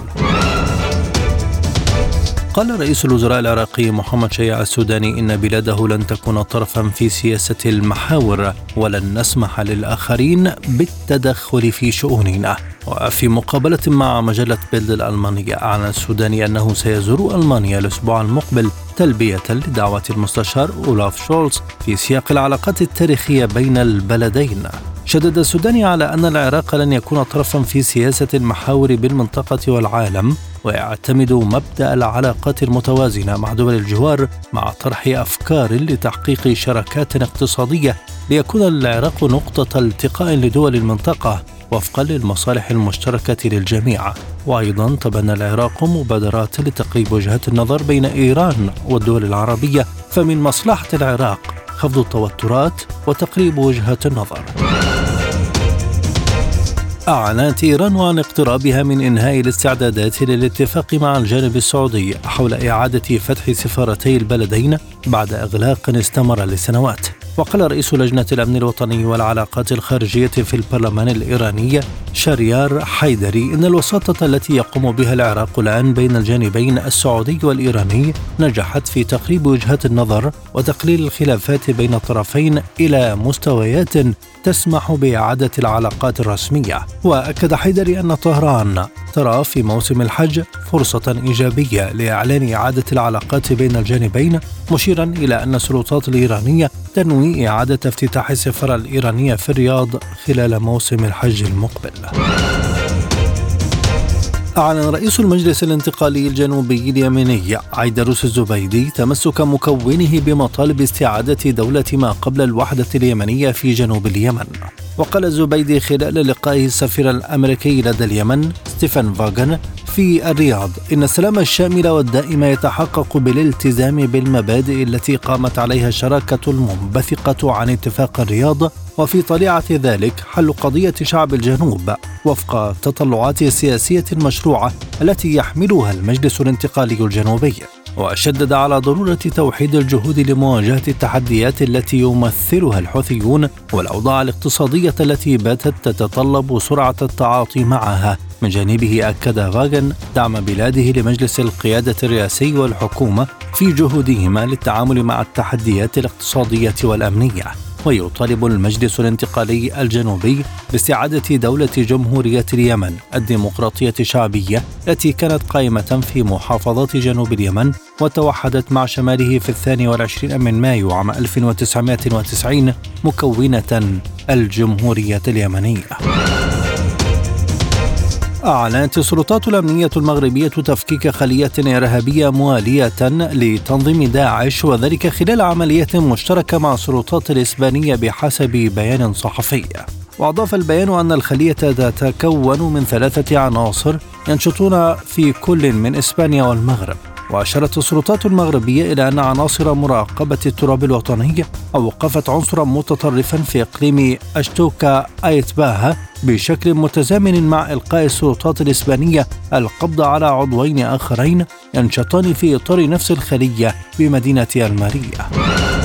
قال رئيس الوزراء العراقي محمد شيع السوداني إن بلاده لن تكون طرفا في سياسة المحاور ولن نسمح للآخرين بالتدخل في شؤوننا. وفي مقابلة مع مجلة بيلد الألمانية أعلن السوداني أنه سيزور ألمانيا الأسبوع المقبل تلبية لدعوة المستشار أولاف شولز في سياق العلاقات التاريخية بين البلدين. شدد السوداني على أن العراق لن يكون طرفا في سياسة المحاور بالمنطقة والعالم ويعتمد مبدأ العلاقات المتوازنة مع دول الجوار مع طرح أفكار لتحقيق شراكات اقتصادية ليكون العراق نقطة التقاء لدول المنطقة وفقا للمصالح المشتركة للجميع. وأيضا تبنى العراق مبادرات لتقريب وجهات النظر بين إيران والدول العربية فمن مصلحة العراق خفض التوترات وتقريب وجهات النظر. أعلنت إيران عن اقترابها من إنهاء الاستعدادات للاتفاق مع الجانب السعودي حول إعادة فتح سفارتي البلدين بعد إغلاق استمر لسنوات. وقال رئيس لجنة الأمن الوطني والعلاقات الخارجية في البرلمان الإيراني شريار حيدري إن الوساطة التي يقوم بها العراق الآن بين الجانبين السعودي والإيراني نجحت في تقريب وجهات النظر وتقليل الخلافات بين الطرفين إلى مستويات تسمح بإعادة العلاقات الرسمية. وأكد حيدري أن طهران ترى في موسم الحج فرصة إيجابية لإعلان إعادة العلاقات بين الجانبين مشيرا إلى أن السلطات الإيرانية تنوي إعادة افتتاح السفارة الإيرانية في الرياض خلال موسم الحج المقبل. أعلن رئيس المجلس الانتقالي الجنوبي اليمني عيدروس الزبيدي تمسك مكونه بمطالب استعادة دولة ما قبل الوحدة اليمنية في جنوب اليمن. وقال الزبيدي خلال لقائه السفير الأمريكي لدى اليمن ستيفن فاغن في الرياض. إن السلام الشامل والدائم يتحقق بالالتزام بالمبادئ التي قامت عليها الشراكة المنبثقة عن اتفاق الرياض وفي طليعة ذلك حل قضية شعب الجنوب وفق التطلعات السياسية المشروعة التي يحملها المجلس الانتقالي الجنوبي. وشدد على ضرورة توحيد الجهود لمواجهة التحديات التي يمثلها الحوثيون والأوضاع الاقتصادية التي باتت تتطلب سرعة التعاطي معها. من جانبه أكد فاغن دعم بلاده لمجلس القيادة الرئاسي والحكومة في جهودهما للتعامل مع التحديات الاقتصادية والأمنية ويطالب المجلس الانتقالي الجنوبي باستعادة دولة جمهورية اليمن الديمقراطية الشعبية التي كانت قائمة في محافظات جنوب اليمن وتوحدت مع شماله في الثاني والعشرين من مايو عام 1990 مكونة الجمهورية اليمنية. أعلنت السلطات الأمنية المغربية تفكيك خلية إرهابية موالية لتنظيم داعش وذلك خلال عملية مشتركة مع السلطات الإسبانية بحسب بيان صحفي. وأضاف البيان أن الخلية تتكون من ثلاثة عناصر ينشطون في كل من إسبانيا والمغرب وأشارت السلطات المغربية إلى أن عناصر مراقبة التراب الوطني أوقفت عنصرا متطرفا في إقليم أشتوكا أيتباها بشكل متزامن مع إلقاء السلطات الإسبانية القبض على عضوين آخرين ينشطان في إطار نفس الخلية بمدينة المارية.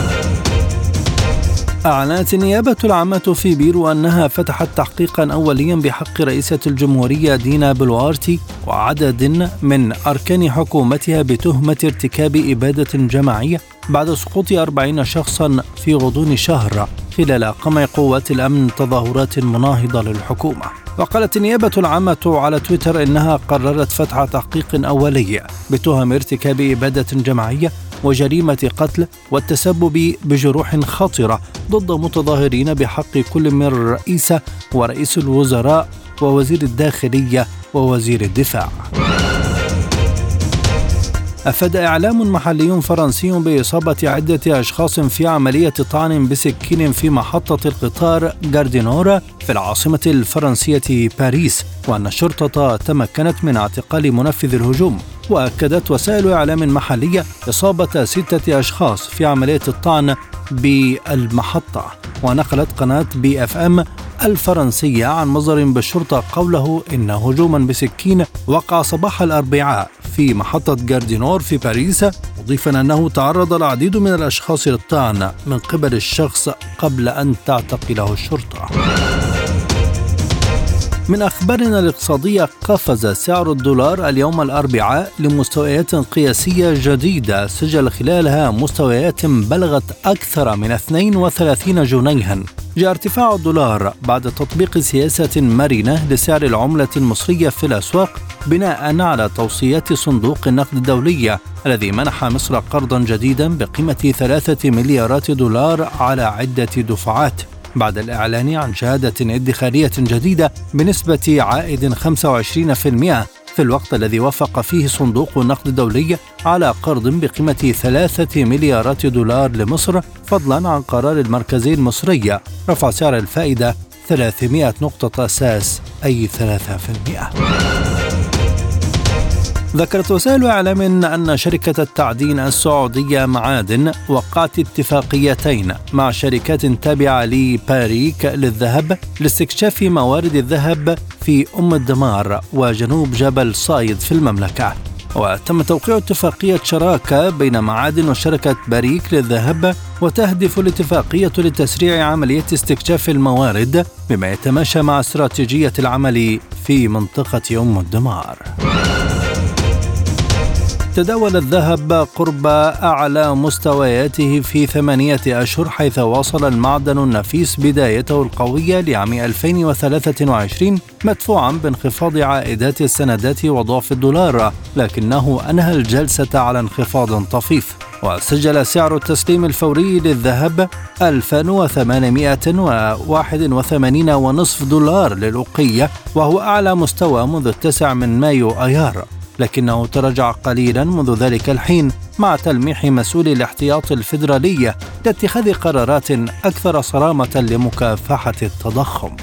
أعلنت النيابة العامة في بيرو أنها فتحت تحقيقا أوليا بحق رئيسة الجمهورية دينا بلوارتي وعدد من أركان حكومتها بتهمة ارتكاب إبادة جماعية بعد سقوط أربعين شخصا في غضون شهر خلال قمع قوات الأمن تظاهرات مناهضة للحكومة. وقالت النيابة العامة على تويتر إنها قررت فتح تحقيق أولي بتهم ارتكاب إبادة جماعية وجريمة قتل والتسبب بجروح خطرة ضد متظاهرين بحق كل من الرئيس ورئيس الوزراء ووزير الداخلية ووزير الدفاع. أفاد إعلام محلي فرنسي بإصابة عدة أشخاص في عملية طعن بسكين في محطة القطار جاردينورا في العاصمة الفرنسية باريس وأن الشرطة تمكنت من اعتقال منفذ الهجوم وأكدت وسائل إعلام محلية إصابة ستة أشخاص في عملية الطعن بالمحطة. ونقلت قناة بي إف إم الفرنسية عن مصدر بالشرطة قوله إن هجوما بسكين وقع صباح الأربعاء في محطة جار دو نور في باريس مضيفا أنه تعرض العديد من الأشخاص للطعن من قبل الشخص قبل أن تعتقله الشرطة. من أخبارنا الاقتصادية قفز سعر الدولار اليوم الأربعاء لمستويات قياسية جديدة سجل خلالها مستويات بلغت أكثر من 32 جنيها. جاء ارتفاع الدولار بعد تطبيق سياسة مرنة لسعر العملة المصرية في الأسواق بناء على توصيات صندوق النقد الدولي الذي منح مصر قرضا جديدا بقيمة ثلاثة مليارات دولار على عدة دفعات. بعد الإعلان عن شهادة ادخارية جديدة بنسبة عائد 25% في الوقت الذي وافق فيه صندوق النقد الدولي على قرض بقيمة ثلاثة مليارات دولار لمصر فضلا عن قرار المركزي المصري رفع سعر الفائدة 300 نقطة أساس أي 3%. ذكرت وسائل إعلام أن شركة التعدين السعودية معادن وقعت اتفاقيتين مع شركات تابعة لباريك للذهب لاستكشاف موارد الذهب في أم الدمار وجنوب جبل صايد في المملكة وتم توقيع اتفاقية شراكة بين معادن وشركة باريك للذهب وتهدف الاتفاقية لتسريع عملية استكشاف الموارد بما يتماشى مع استراتيجية العمل في منطقة أم الدمار. تداول الذهب قرب أعلى مستوياته في ثمانية أشهر حيث وصل المعدن النفيس بدايته القوية لعام 2023 مدفوعا بانخفاض عائدات السندات وضعف الدولار لكنه أنهى الجلسة على انخفاض طفيف. وسجل سعر التسليم الفوري للذهب 1881 ونصف دولار للأوقية وهو أعلى مستوى منذ التاسع من مايو أيار. لكنه تراجع قليلا منذ ذلك الحين مع تلميح مسؤولي الاحتياط الفيدرالي لاتخاذ قرارات أكثر صرامة لمكافحة التضخم.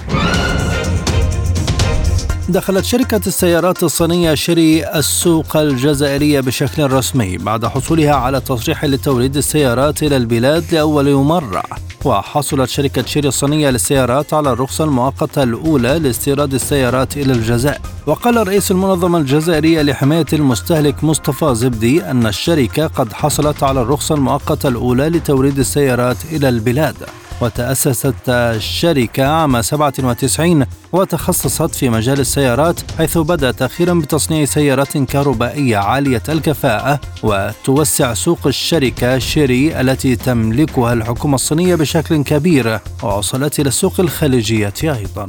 دخلت شركة السيارات الصينية شري السوق الجزائرية بشكل رسمي بعد حصولها على تصريح لتوريد السيارات إلى البلاد لأول مرة. وحصلت شركة شيري الصينية للسيارات على الرخصة المؤقتة الأولى لاستيراد السيارات إلى الجزائر. وقال رئيس المنظمة الجزائرية لحماية المستهلك مصطفى زبدي أن الشركة قد حصلت على الرخصة المؤقتة الأولى لتوريد السيارات إلى البلاد. وتأسست الشركة عام 97 وتخصصت في مجال السيارات حيث بدأت أخيرا بتصنيع سيارات كهربائية عالية الكفاءة وتوسع سوق الشركة شيري التي تملكها الحكومة الصينية بشكل كبير ووصلت إلى السوق الخليجية أيضا.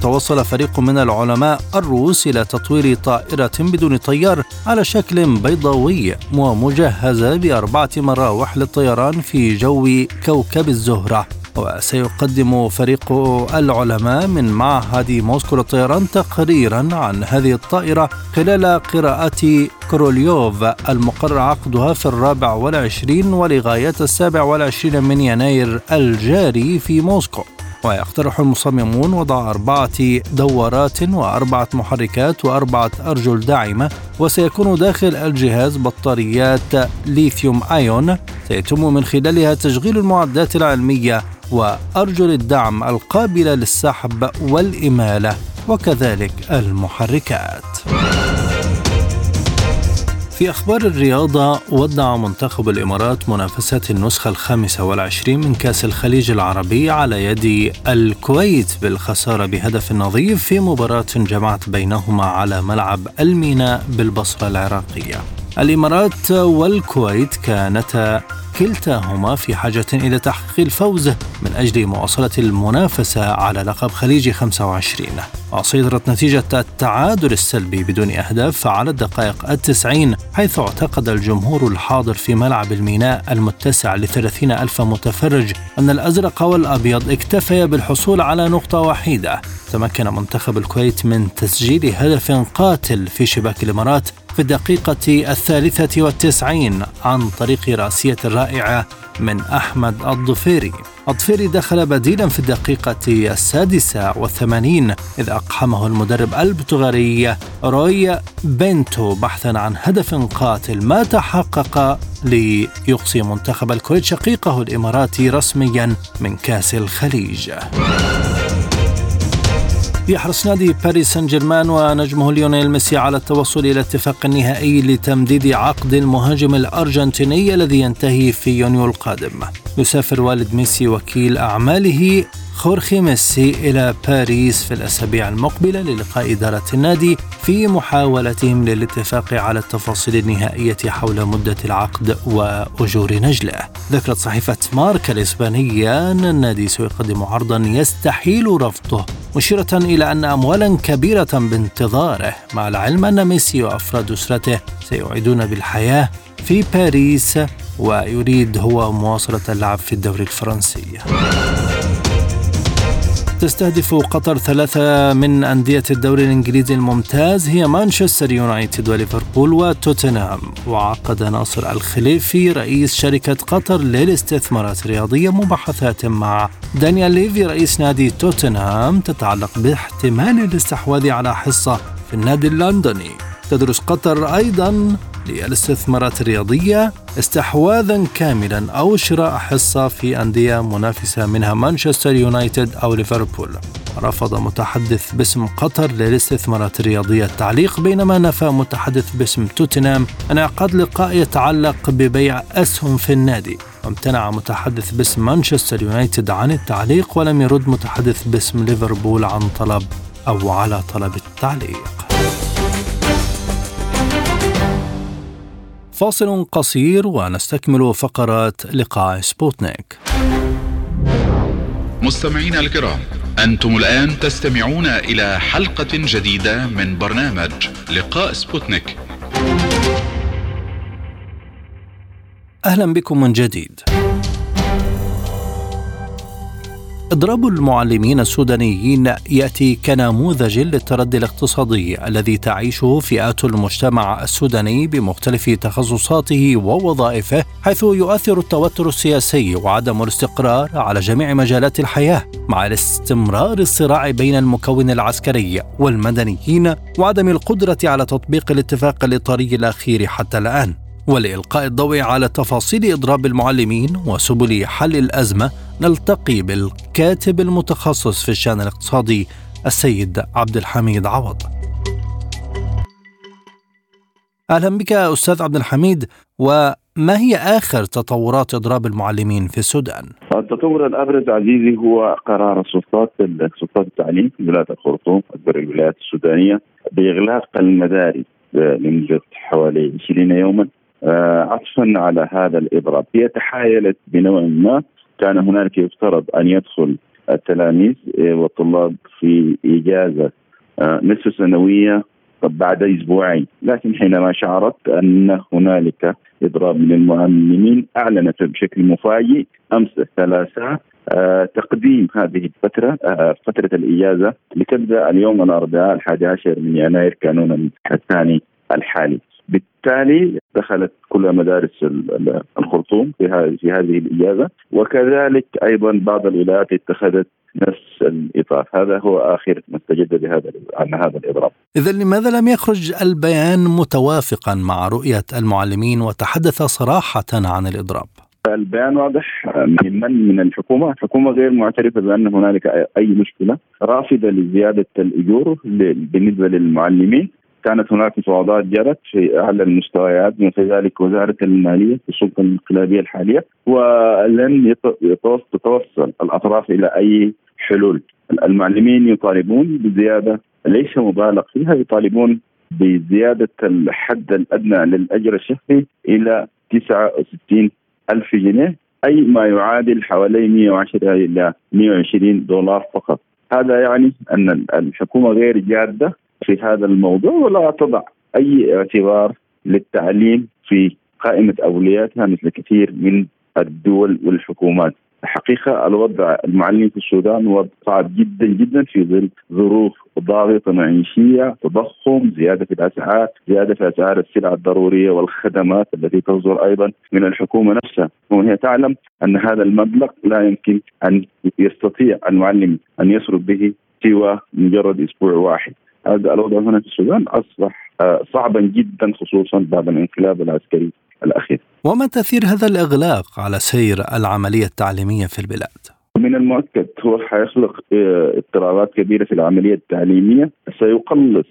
توصل فريق من العلماء الروس إلى تطوير طائرة بدون طيار على شكل بيضاوي ومجهزة بأربعة مراوح للطيران في جو كوكب الزهرة. وسيقدم فريق العلماء من معهد موسكو للطيران تقريرا عن هذه الطائرة خلال قراءة كروليوف المقرر عقدها في الرابع والعشرين ولغاية السابع والعشرين من يناير الجاري في موسكو. ويقترح المصممون وضع أربعة دوارات وأربعة محركات وأربعة أرجل داعمة وسيكون داخل الجهاز بطاريات ليثيوم آيون سيتم من خلالها تشغيل المعدات العلمية وأرجل الدعم القابلة للسحب والإمالة وكذلك المحركات. في أخبار الرياضة ودع منتخب الإمارات منافسات النسخة الخامسة والعشرين من كأس الخليج العربي على يد الكويت بالخسارة بهدف نظيف في مباراة جمعت بينهما على ملعب الميناء بالبصرة العراقية. الإمارات والكويت كانتا كلتاهما في حاجة إلى تحقيق الفوز من أجل مواصلة المنافسة على لقب خليج 25 وسيطرت نتيجة التعادل السلبي بدون أهداف على الدقائق التسعين حيث اعتقد الجمهور الحاضر في ملعب الميناء المتسع لثلاثين ألف متفرج أن الأزرق والأبيض اكتفيا بالحصول على نقطة وحيدة. تمكن منتخب الكويت من تسجيل هدف قاتل في شباك الإمارات في الدقيقة الثالثة والتسعين عن طريق رأسية رائعة من أحمد الضفيري. الضفيري دخل بديلا في الدقيقة السادسة والثمانين إذ أقحمه المدرب البرتغالي روي بنتو بحثا عن هدف قاتل ما تحقق ليقصي منتخب الكويت شقيقه الإماراتي رسميا من كأس الخليج. يحرص نادي باريس سان جيرمان ونجمه ليونيل ميسي على التوصل إلى اتفاق نهائي لتمديد عقد المهاجم الأرجنتيني الذي ينتهي في يونيو القادم. يسافر والد ميسي وكيل أعماله خورخي ميسي إلى باريس في الأسابيع المقبلة للقاء إدارة النادي في محاولتهم للاتفاق على التفاصيل النهائية حول مدة العقد وأجور نجله. ذكرت صحيفة ماركا الإسبانية أن النادي سيقدم عرضا يستحيل رفضه مشيرة إلى أن أموالا كبيرة بانتظاره. مع العلم أن ميسي وأفراد أسرته سيعيدون بالحياة في باريس ويريد هو مواصلة اللعب في الدوري الفرنسي. تستهدف قطر ثلاثة من أندية الدوري الإنجليزي الممتاز هي مانشستر يونايتد وليفربول وتوتنهام. وعقد ناصر الخليفي رئيس شركة قطر للاستثمارات الرياضية مباحثات مع دانيال ليفي رئيس نادي توتنهام تتعلق باحتمال الاستحواذ على حصة في النادي اللندني. تدرس قطر أيضا للاستثمارات الرياضية استحواذا كاملا أو شراء حصة في أندية منافسة منها مانشستر يونايتد أو ليفربول. رفض متحدث باسم قطر للاستثمارات الرياضية التعليق بينما نفى متحدث باسم توتنهام انعقاد لقاء يتعلق ببيع أسهم في النادي. وامتنع متحدث باسم مانشستر يونايتد عن التعليق ولم يرد متحدث باسم ليفربول عن طلب أو على طلب التعليق. فاصل قصير ونستكمل فقرات لقاء سبوتنيك. مستمعينا الكرام أنتم الآن تستمعون إلى حلقة جديدة من برنامج لقاء سبوتنيك. أهلا بكم من جديد. إضراب المعلمين السودانيين يأتي كنموذج للتردي الاقتصادي الذي تعيشه فئات المجتمع السوداني بمختلف تخصصاته ووظائفه حيث يؤثر التوتر السياسي وعدم الاستقرار على جميع مجالات الحياة مع استمرار الصراع بين المكون العسكري والمدنيين وعدم القدرة على تطبيق الاتفاق الإطاري الأخير حتى الآن. ولإلقاء الضوء على تفاصيل إضراب المعلمين وسبل حل الأزمة نلتقي بالكاتب المتخصص في الشأن الاقتصادي السيد عبد الحميد عوض أهلا بك أستاذ عبد الحميد وما هي آخر تطورات إضراب المعلمين في السودان؟ التطور الأبرز عزيزي هو قرار السلطات سلطات التعليم في ولاية الخرطوم أكبر الولايات السودانية بإغلاق المدارس لمدة حوالي 20 يوما آه، عطفا على هذا الاضراب هي تحايلت بنوع ما. كان هنالك يفترض أن يدخل التلاميذ آه، والطلاب في إجازة آه، نصف سنوية بعد أسبوعين، لكن حينما شعرت أن هنالك إضراب من المعلمين أعلنت بشكل مفاجئ أمس الثلاثاء تقديم هذه الفترة فترة الإجازة لتبدأ اليوم الأربعاء الحادي عشر من يناير كانون الثاني الحالي. بالتالي دخلت كل مدارس الخرطوم في في هذه الإجازة. وكذلك أيضا بعض الولايات اتخذت نفس الإطار، هذا هو آخر ما استجد بهذا عن هذا الإضراب. اذا لماذا لم يخرج البيان متوافقا مع رؤية المعلمين وتحدث صراحة عن الإضراب؟ البيان واضح من من؟ من الحكومة، الحكومة غير معترفة بأن هنالك أي مشكلة، رافضة لزيادة الأجور بالنسبة للمعلمين، كانت هناك مفاوضات جرت في أعلى المستويات من خلال وزارة المالية في السلطة الانقلابية الحالية ولن تتوصل الأطراف إلى أي حلول. المعلمين يطالبون بزيادة ليس مبالغ فيها يطالبون بزيادة الحد الأدنى للأجر الشهري إلى 69 ألف جنيه أي ما يعادل حوالي 110 إلى 120 دولار فقط. هذا يعني أن الحكومة غير جادة في هذا الموضوع ولا تضع أي اعتبار للتعليم في قائمة اولوياتها مثل كثير من الدول والحكومات. الحقيقة الوضع المعلم في السودان وضع صعب جدا جدا في ظل ظروف ضاغطة معيشية، تضخم، زيادة في الأسعار، زيادة في أسعار السلع الضرورية والخدمات التي تصدر أيضا من الحكومة نفسها، وهي تعلم أن هذا المبلغ لا يمكن أن يستطيع المعلم أن يصرف به سوى مجرد أسبوع واحد. هذا الوضع هنا في السودان أصبح آه، صعبا جدا خصوصا بعد الانقلاب العسكري الأخير. وما تأثير هذا الإغلاق على سير العملية التعليمية في البلاد؟ من المؤكد هو حيخلق آه، اضطرابات كبيرة في العملية التعليمية، سيقلص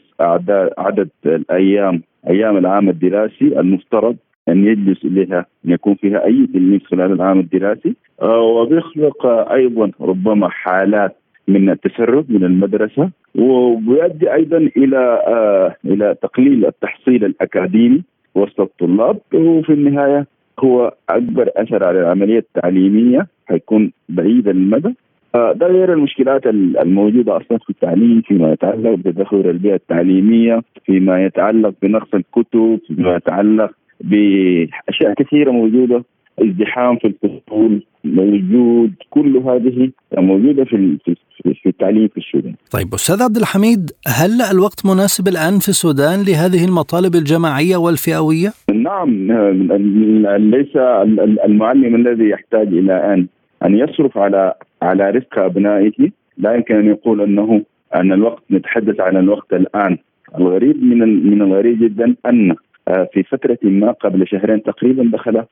عدد الأيام أيام العام الدراسي المفترض أن يجلس اليها أن يكون فيها أي تلميذ خلال العام الدراسي آه، وبيخلق أيضا ربما حالات من التسرب من المدرسة ويؤدي أيضا إلى آه إلى تقليل التحصيل الأكاديمي وسط الطلاب وفي النهاية هو أكبر أثر على العملية التعليمية حيكون بعيد المدى. آه ده غير المشكلات الموجودة أصلا في التعليم فيما يتعلق بتدهور البيئة التعليمية فيما يتعلق بنقص الكتب فيما يتعلق بأشياء كثيرة موجودة. ازدحام في الفصول موجود كل هذه موجودة في في التعليم في السودان. طيب أستاذ عبد الحميد هل الوقت مناسب الآن في السودان لهذه المطالب الجماعية والفئوية؟ نعم ليس المعلم الذي يحتاج إلى ان أن يصرف على على رزق أبنائه لا يمكن أن يقول أنه أن الوقت نتحدث عن الوقت الآن الغريب من من الغريب جدا أن آه، في فترة ما قبل شهرين تقريبا دخل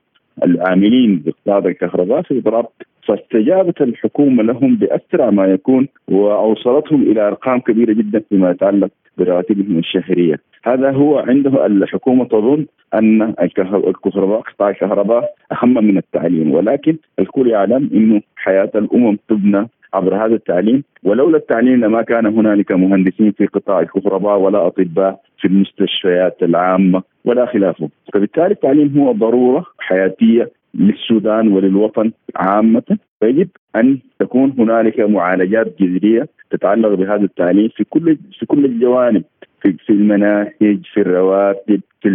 العاملين باقتصاد الكهرباء في إضراب فاستجابت الحكومة لهم بأسرع ما يكون وأوصلتهم إلى أرقام كبيرة جدا فيما يتعلق براتبهم الشهرية، هذا هو عنده الحكومة تظن أن الكهرباء قطاع الكهرباء أهم من التعليم ولكن الكل يعلم إنه حياة الأمم تبنى عبر هذا التعليم ولولا التعليم لما كان هنالك مهندسين في قطاع الكهرباء ولا أطباء في المستشفيات العامة. ولا خلافه فبالتالي التعليم هو ضرورة حياتية للسودان وللوطن عامة. فيجب أن تكون هنالك معالجات جذرية تتعلق بهذا التعليم في كل في كل الجوانب في في المناهج في الرواتب في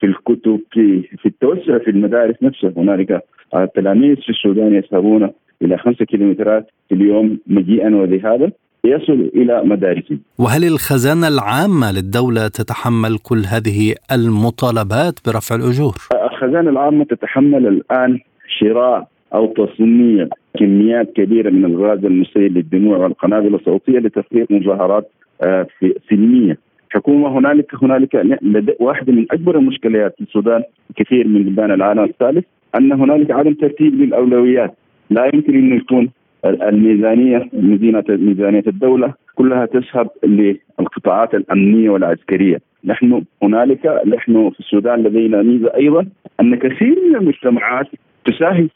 في الكتب في في التوسع في المدارس نفسها. هنالك التلاميذ في السودان يذهبون إلى خمسة كيلومترات في اليوم مجيئا وذهابا يصل إلى مدارسهم. وهل الخزانة العامة للدولة تتحمل كل هذه المطالبات برفع الأجور؟ الخزانة العامة تتحمل الآن شراء أو تصنيع كميات كبيرة من الغاز المسيل للدموع والقنابل الصوتية لتفريغ مظاهرات آه، سلميه حكومة هنالك هنالك واحدة من أكبر المشكلات في السودان كثير من بلدان العالم الثالث أن هنالك عدم ترتيب للأولويات لا يمكن انه يكون الميزانية ميزانيه ميزانية الدولة كلها تذهب للقطاعات الأمنية والعسكرية، نحن هنالك نحن في السودان لدينا ميزة أيضا أن كثير من المجتمعات تساهم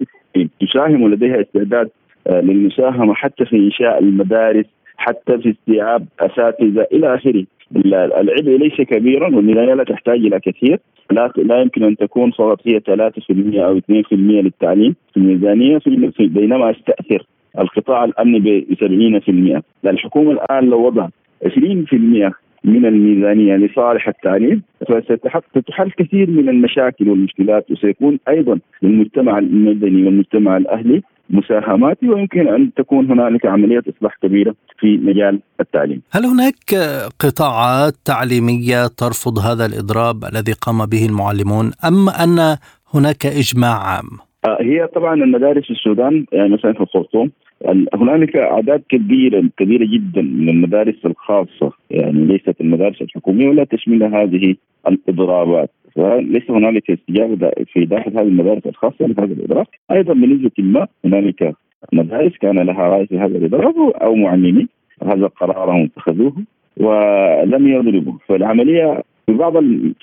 تساهم ولديها استعداد آه، للمساهمة حتى في إنشاء المدارس حتى في استيعاب أساتذة إلى آخره. العبء ليس كبيرا والميزانية لا تحتاج إلى كثير. لا لا يمكن أن تكون فقط هي 3% أو 2% للتعليم في الميزانية في بينما أستأثر. القطاع الامني ب 70% الحكومة الآن لو وضعت 20% من الميزانية لصالح التعليم فستحل كثير من المشاكل والمشكلات وسيكون أيضا للمجتمع المدني والمجتمع الأهلي مساهمات ويمكن أن تكون هنالك عملية إصلاح كبيرة في مجال التعليم. هل هناك قطاعات تعليمية ترفض هذا الإضراب الذي قام به المعلمون أم أن هناك إجماع عام؟ آه، هي طبعا المدارس في السودان يعني مثلا في الخرطوم هنالك أعداد كبيره كبيرة جدا من المدارس الخاصة. يعني ليست المدارس الحكومية ولا تشملها هذه الإضرابات. فليس هنالك استجابة في داخل هذه المدارس الخاصة لهذا الإضراب. أيضا بنسبة ما هنالك مدارس كان لها رأي في هذا الإضراب أو معلمين. هذا قرارهم اتخذوه ولم يضربوا فالعملية في بعض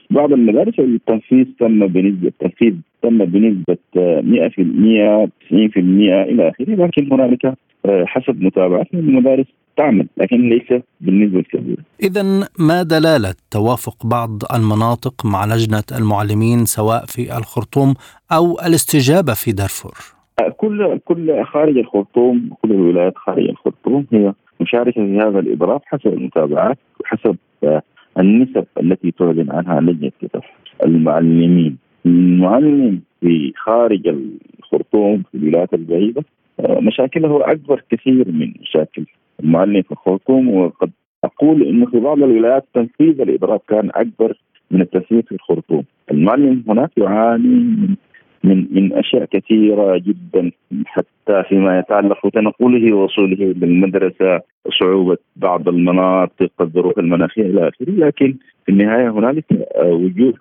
بعض المدارس التنفيذ تم بنسبة التنفيذ تم بنسبة 100% 90% إلى آخره لكن هنالك آه، حسب متابعتنا المدارس تعمل لكن ليس بالنسبة الكبيرة. اذا ما دلالة توافق بعض المناطق مع لجنة المعلمين سواء في الخرطوم أو الاستجابة في دارفور؟ آه، كل كل خارج الخرطوم كل الولايات خارج الخرطوم هي مشاركة في هذا الاضراب حسب المتابعات وحسب آه، النسب التي تعلن عنها لجنه المعلمين المعلم في خارج الخرطوم في الولايات البعيدة آه، مشاكله أكبر كثير من مشاكل المعلم في الخرطوم. وقد أقول انه في بعض الولايات تنفيذ الاضراب كان أكبر من التنفيذ في الخرطوم، المعلم هناك يعاني من من من أشياء كثيرة جدا حتى فيما يتعلق بتنقله ووصوله للمدرسة صعوبة بعض المناطق الظروف المناخية إلى آخره لكن في النهاية هنالك وجود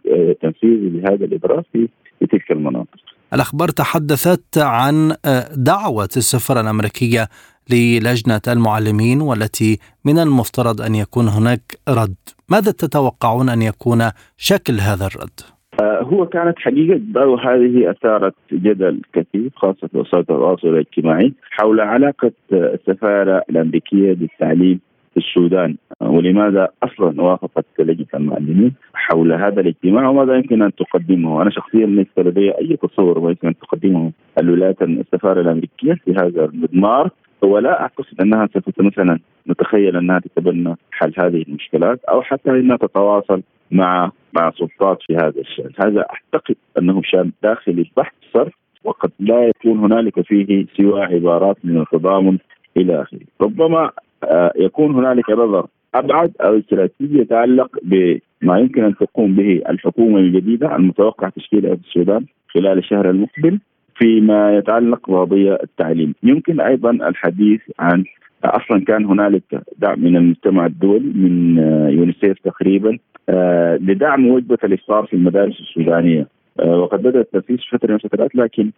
تنفيذ لهذا الاضراب في في تلك المناطق. الأخبار تحدثت عن دعوة السفارة الأمريكية للجنة المعلمين والتي من المفترض أن يكون هناك رد، ماذا تتوقعون أن يكون شكل هذا الرد؟ آه، هو كانت حقيقة هذه أثارت جدل كثير خاصة في وسائل التواصل الاجتماعي حول علاقة السفارة الأمريكية بالتعليم في السودان. ولماذا أصلا وافقت لجنه المعلمين حول هذا الاجتماع؟ وماذا يمكن أن تقدمه؟ أنا شخصيا ليس لدي أي تصور ما يمكن أن تقدمه الولايات السفارة الأمريكية في هذا المضمار. ولا أعتقد أنها سوف مثلا نتخيل أنها تتبنى حل هذه المشكلات أو حتى إنها تتواصل مع مع سلطات في هذا الشأن، هذا أعتقد أنه شأن داخلي بحث صرف وقد لا يكون هنالك فيه سوى عبارات من التضامن إلى آخره، ربما آه، يكون هنالك نظر أبعد أو استراتيجي يتعلق بما يمكن أن تقوم به الحكومة الجديدة المتوقع تشكيلها في السودان خلال الشهر المقبل. فيما يتعلق بقضية التعليم، يمكن أيضا الحديث عن أصلا كان هنالك دعم من المجتمع الدولي من آه، يونيسيف تقريبا آه، لدعم وجبة الإفطار في المدارس السودانية آه، وقد بدأ التنفيذ في فترة من الفترات لكن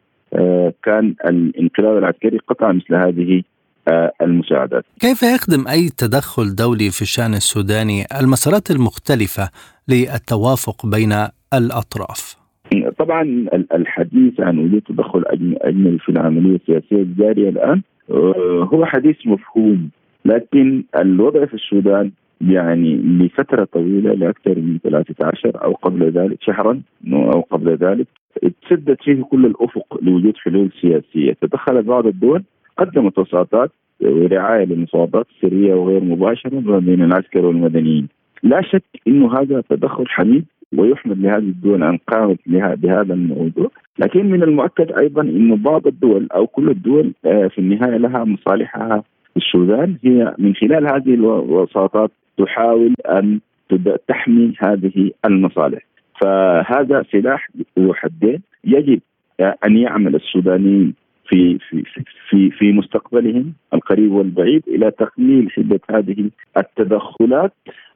كان الانقلاب العسكري قطع مثل هذه المساعدات. كيف يخدم أي تدخل دولي في الشأن السوداني المسارات المختلفة للتوافق بين الأطراف؟ طبعا الحديث عن وجود تدخل اجنبي في العملية السياسية الجارية الآن آه، هو حديث مفهوم لكن الوضع في السودان يعني لفترة طويلة لأكثر من 13 أو قبل ذلك شهرا أو قبل ذلك تسدت فيه كل الأفق لوجود حلول سياسية. تدخلت بعض الدول قدمت وساطات ورعاية للمفاوضات السرية وغير مباشرة ما بين العسكر والمدنيين. لا شك أنه هذا تدخل حميد ويحمد لهذه الدول أن قامت بهذا الموضوع، لكن من المؤكد أيضا إنه بعض الدول أو كل الدول آه، في النهاية لها مصالحها في السودان. هي من خلال هذه الوساطات تحاول أن تحمي هذه المصالح. فهذا سلاح ذو حدين. يجب أن يعمل السودانيين في في في في مستقبلهم القريب والبعيد إلى تقليل حدة هذه التدخلات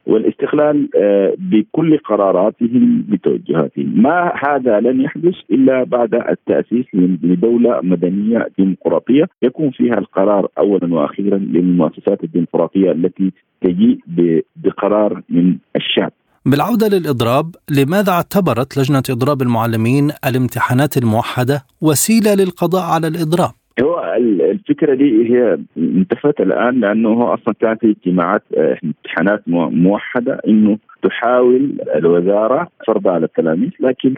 والاستقلال آه، بكل قراراتهم بتوجهاتهم. ما هذا لن يحدث إلا بعد التأسيس لدولة مدنية ديمقراطية. يكون فيها القرار أولا وأخيرا للمؤسسات الديمقراطية التي تجيء بقرار من الشعب. بالعودة للإضراب لماذا اعتبرت لجنة إضراب المعلمين الامتحانات الموحدة وسيلة للقضاء على الإضراب؟ هو الفكرة دي هي انتفت الآن لأنه هو أصلا كان في اجتماعات آه، امتحانات موحدة إنه تحاول الوزارة فرضها على التلاميذ لكن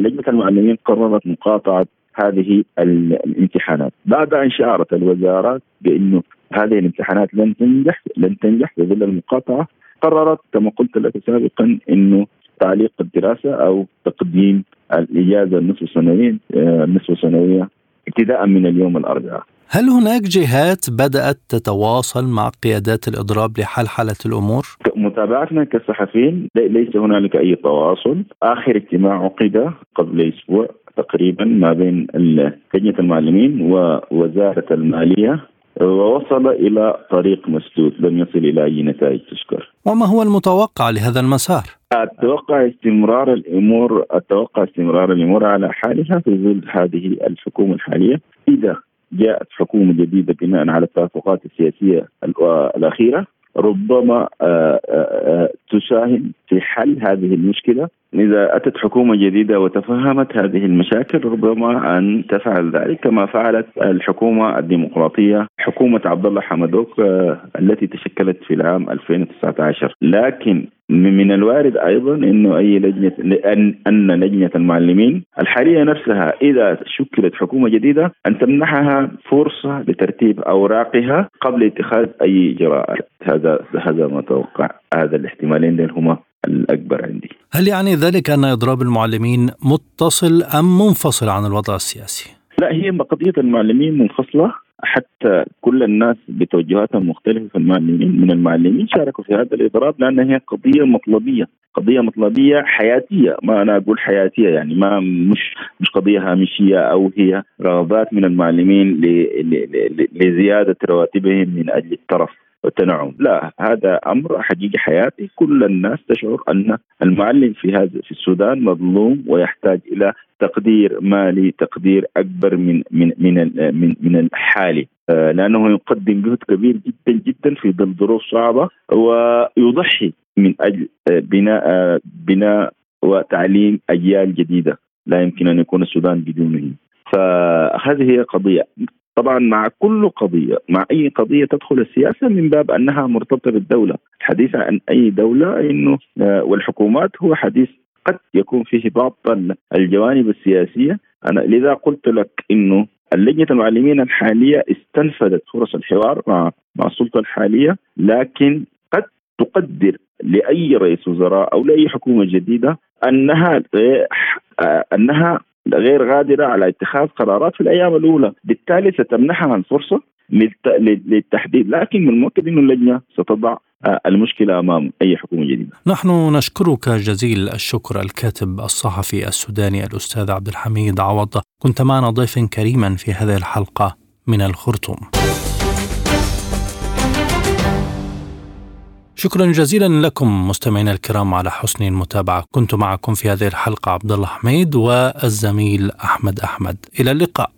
لجنة المعلمين قررت مقاطعة هذه الامتحانات بعد أن شعرت الوزارة بإنه هذه الامتحانات لن تنجح لن تنجح في ظل المقاطعة قررت كما قلت لك سابقا إنه تعليق الدراسة أو تقديم الإجازة النصف سنويه النصف سنويه ابتداء من اليوم الأربعاء. هل هناك جهات بدأت تتواصل مع قيادات الإضراب لحلحلة الأمور؟ متابعتنا كصحفيين ليس هنالك أي تواصل، آخر اجتماع عقد قبل أسبوع تقريبا ما بين لجنه المعلمين ووزارة المالية ووصل إلى طريق مسدود لم يصل إلى أي نتائج تشكر. وما هو المتوقع لهذا المسار؟ أتوقع استمرار الأمور أتوقع استمرار الأمور على حالها في ظل هذه الحكومة الحالية إذا جاءت حكومة جديدة بناء على التوافقات السياسية الأخيرة ربما آه، آه، آه، تساهم في حل هذه المشكلة إذا أتت حكومة جديدة وتفهمت هذه المشاكل ربما أن تفعل ذلك كما فعلت الحكومة الديمقراطية حكومة عبد الله حمدوك التي تشكلت في العام 2019 لكن من الوارد أيضا إنه أي لجنة أن لجنة المعلمين الحالية نفسها إذا شكلت حكومة جديدة أن تمنحها فرصة لترتيب أوراقها قبل اتخاذ أي اجراءات هذا هذا ما أتوقع هذا الاحتمالين هما الأكبر عندي. هل يعني ذلك أن إضراب المعلمين متصل أم منفصل عن الوضع السياسي؟ لا هي قضية المعلمين منفصلة حتى كل الناس بتوجهاتهم مختلفة في المعلمين من المعلمين شاركوا في هذا الإضراب لأن هي قضية مطلبية قضية مطلبية حياتية ما أنا أقول حياتية يعني ما مش مش قضية هامشية أو هي رغبات من المعلمين لزيادة رواتبهم من أجل الترف والتنعم. لا هذا أمر حقيقي حياتي. كل الناس تشعر أن المعلم في هذا في السودان مظلوم ويحتاج إلى تقدير مالي تقدير أكبر من من من من, من الحالي آه، لأنه يقدم جهد كبير جدا جدا في ظل ظروف صعبة ويضحي من أجل آه، بناء آه، بناء وتعليم أجيال جديدة. لا يمكن أن يكون السودان بدونه. فهذه هي قضية. طبعا مع كل قضية مع أي قضية تدخل السياسة من باب أنها مرتبطة بالدولة. الحديث عن أي دولة إنه والحكومات هو حديث قد يكون فيه بعض الجوانب السياسية. أنا لذا قلت لك إنه اللجنة المعلمين الحالية استنفذت فرص الحوار مع مع السلطة الحالية لكن قد تقدر لأي رئيس وزراء أو لأي حكومة جديدة أنها أنها غير غادرة على اتخاذ قرارات في الأيام الأولى، بالتالي ستمنحها الفرصة للتحديد، لكن من المؤكد انه اللجنة ستضع آه، المشكلة أمام أي حكومة جديدة. نحن نشكرك جزيل الشكر الكاتب الصحفي السوداني الأستاذ عبد الحميد عوض، كنت معنا ضيفا كريما في هذه الحلقة من الخرطوم. شكرا جزيلا لكم مستمعينا الكرام على حسن المتابعة، كنت معكم في هذه الحلقة عبد الله حميد والزميل أحمد أحمد، إلى اللقاء.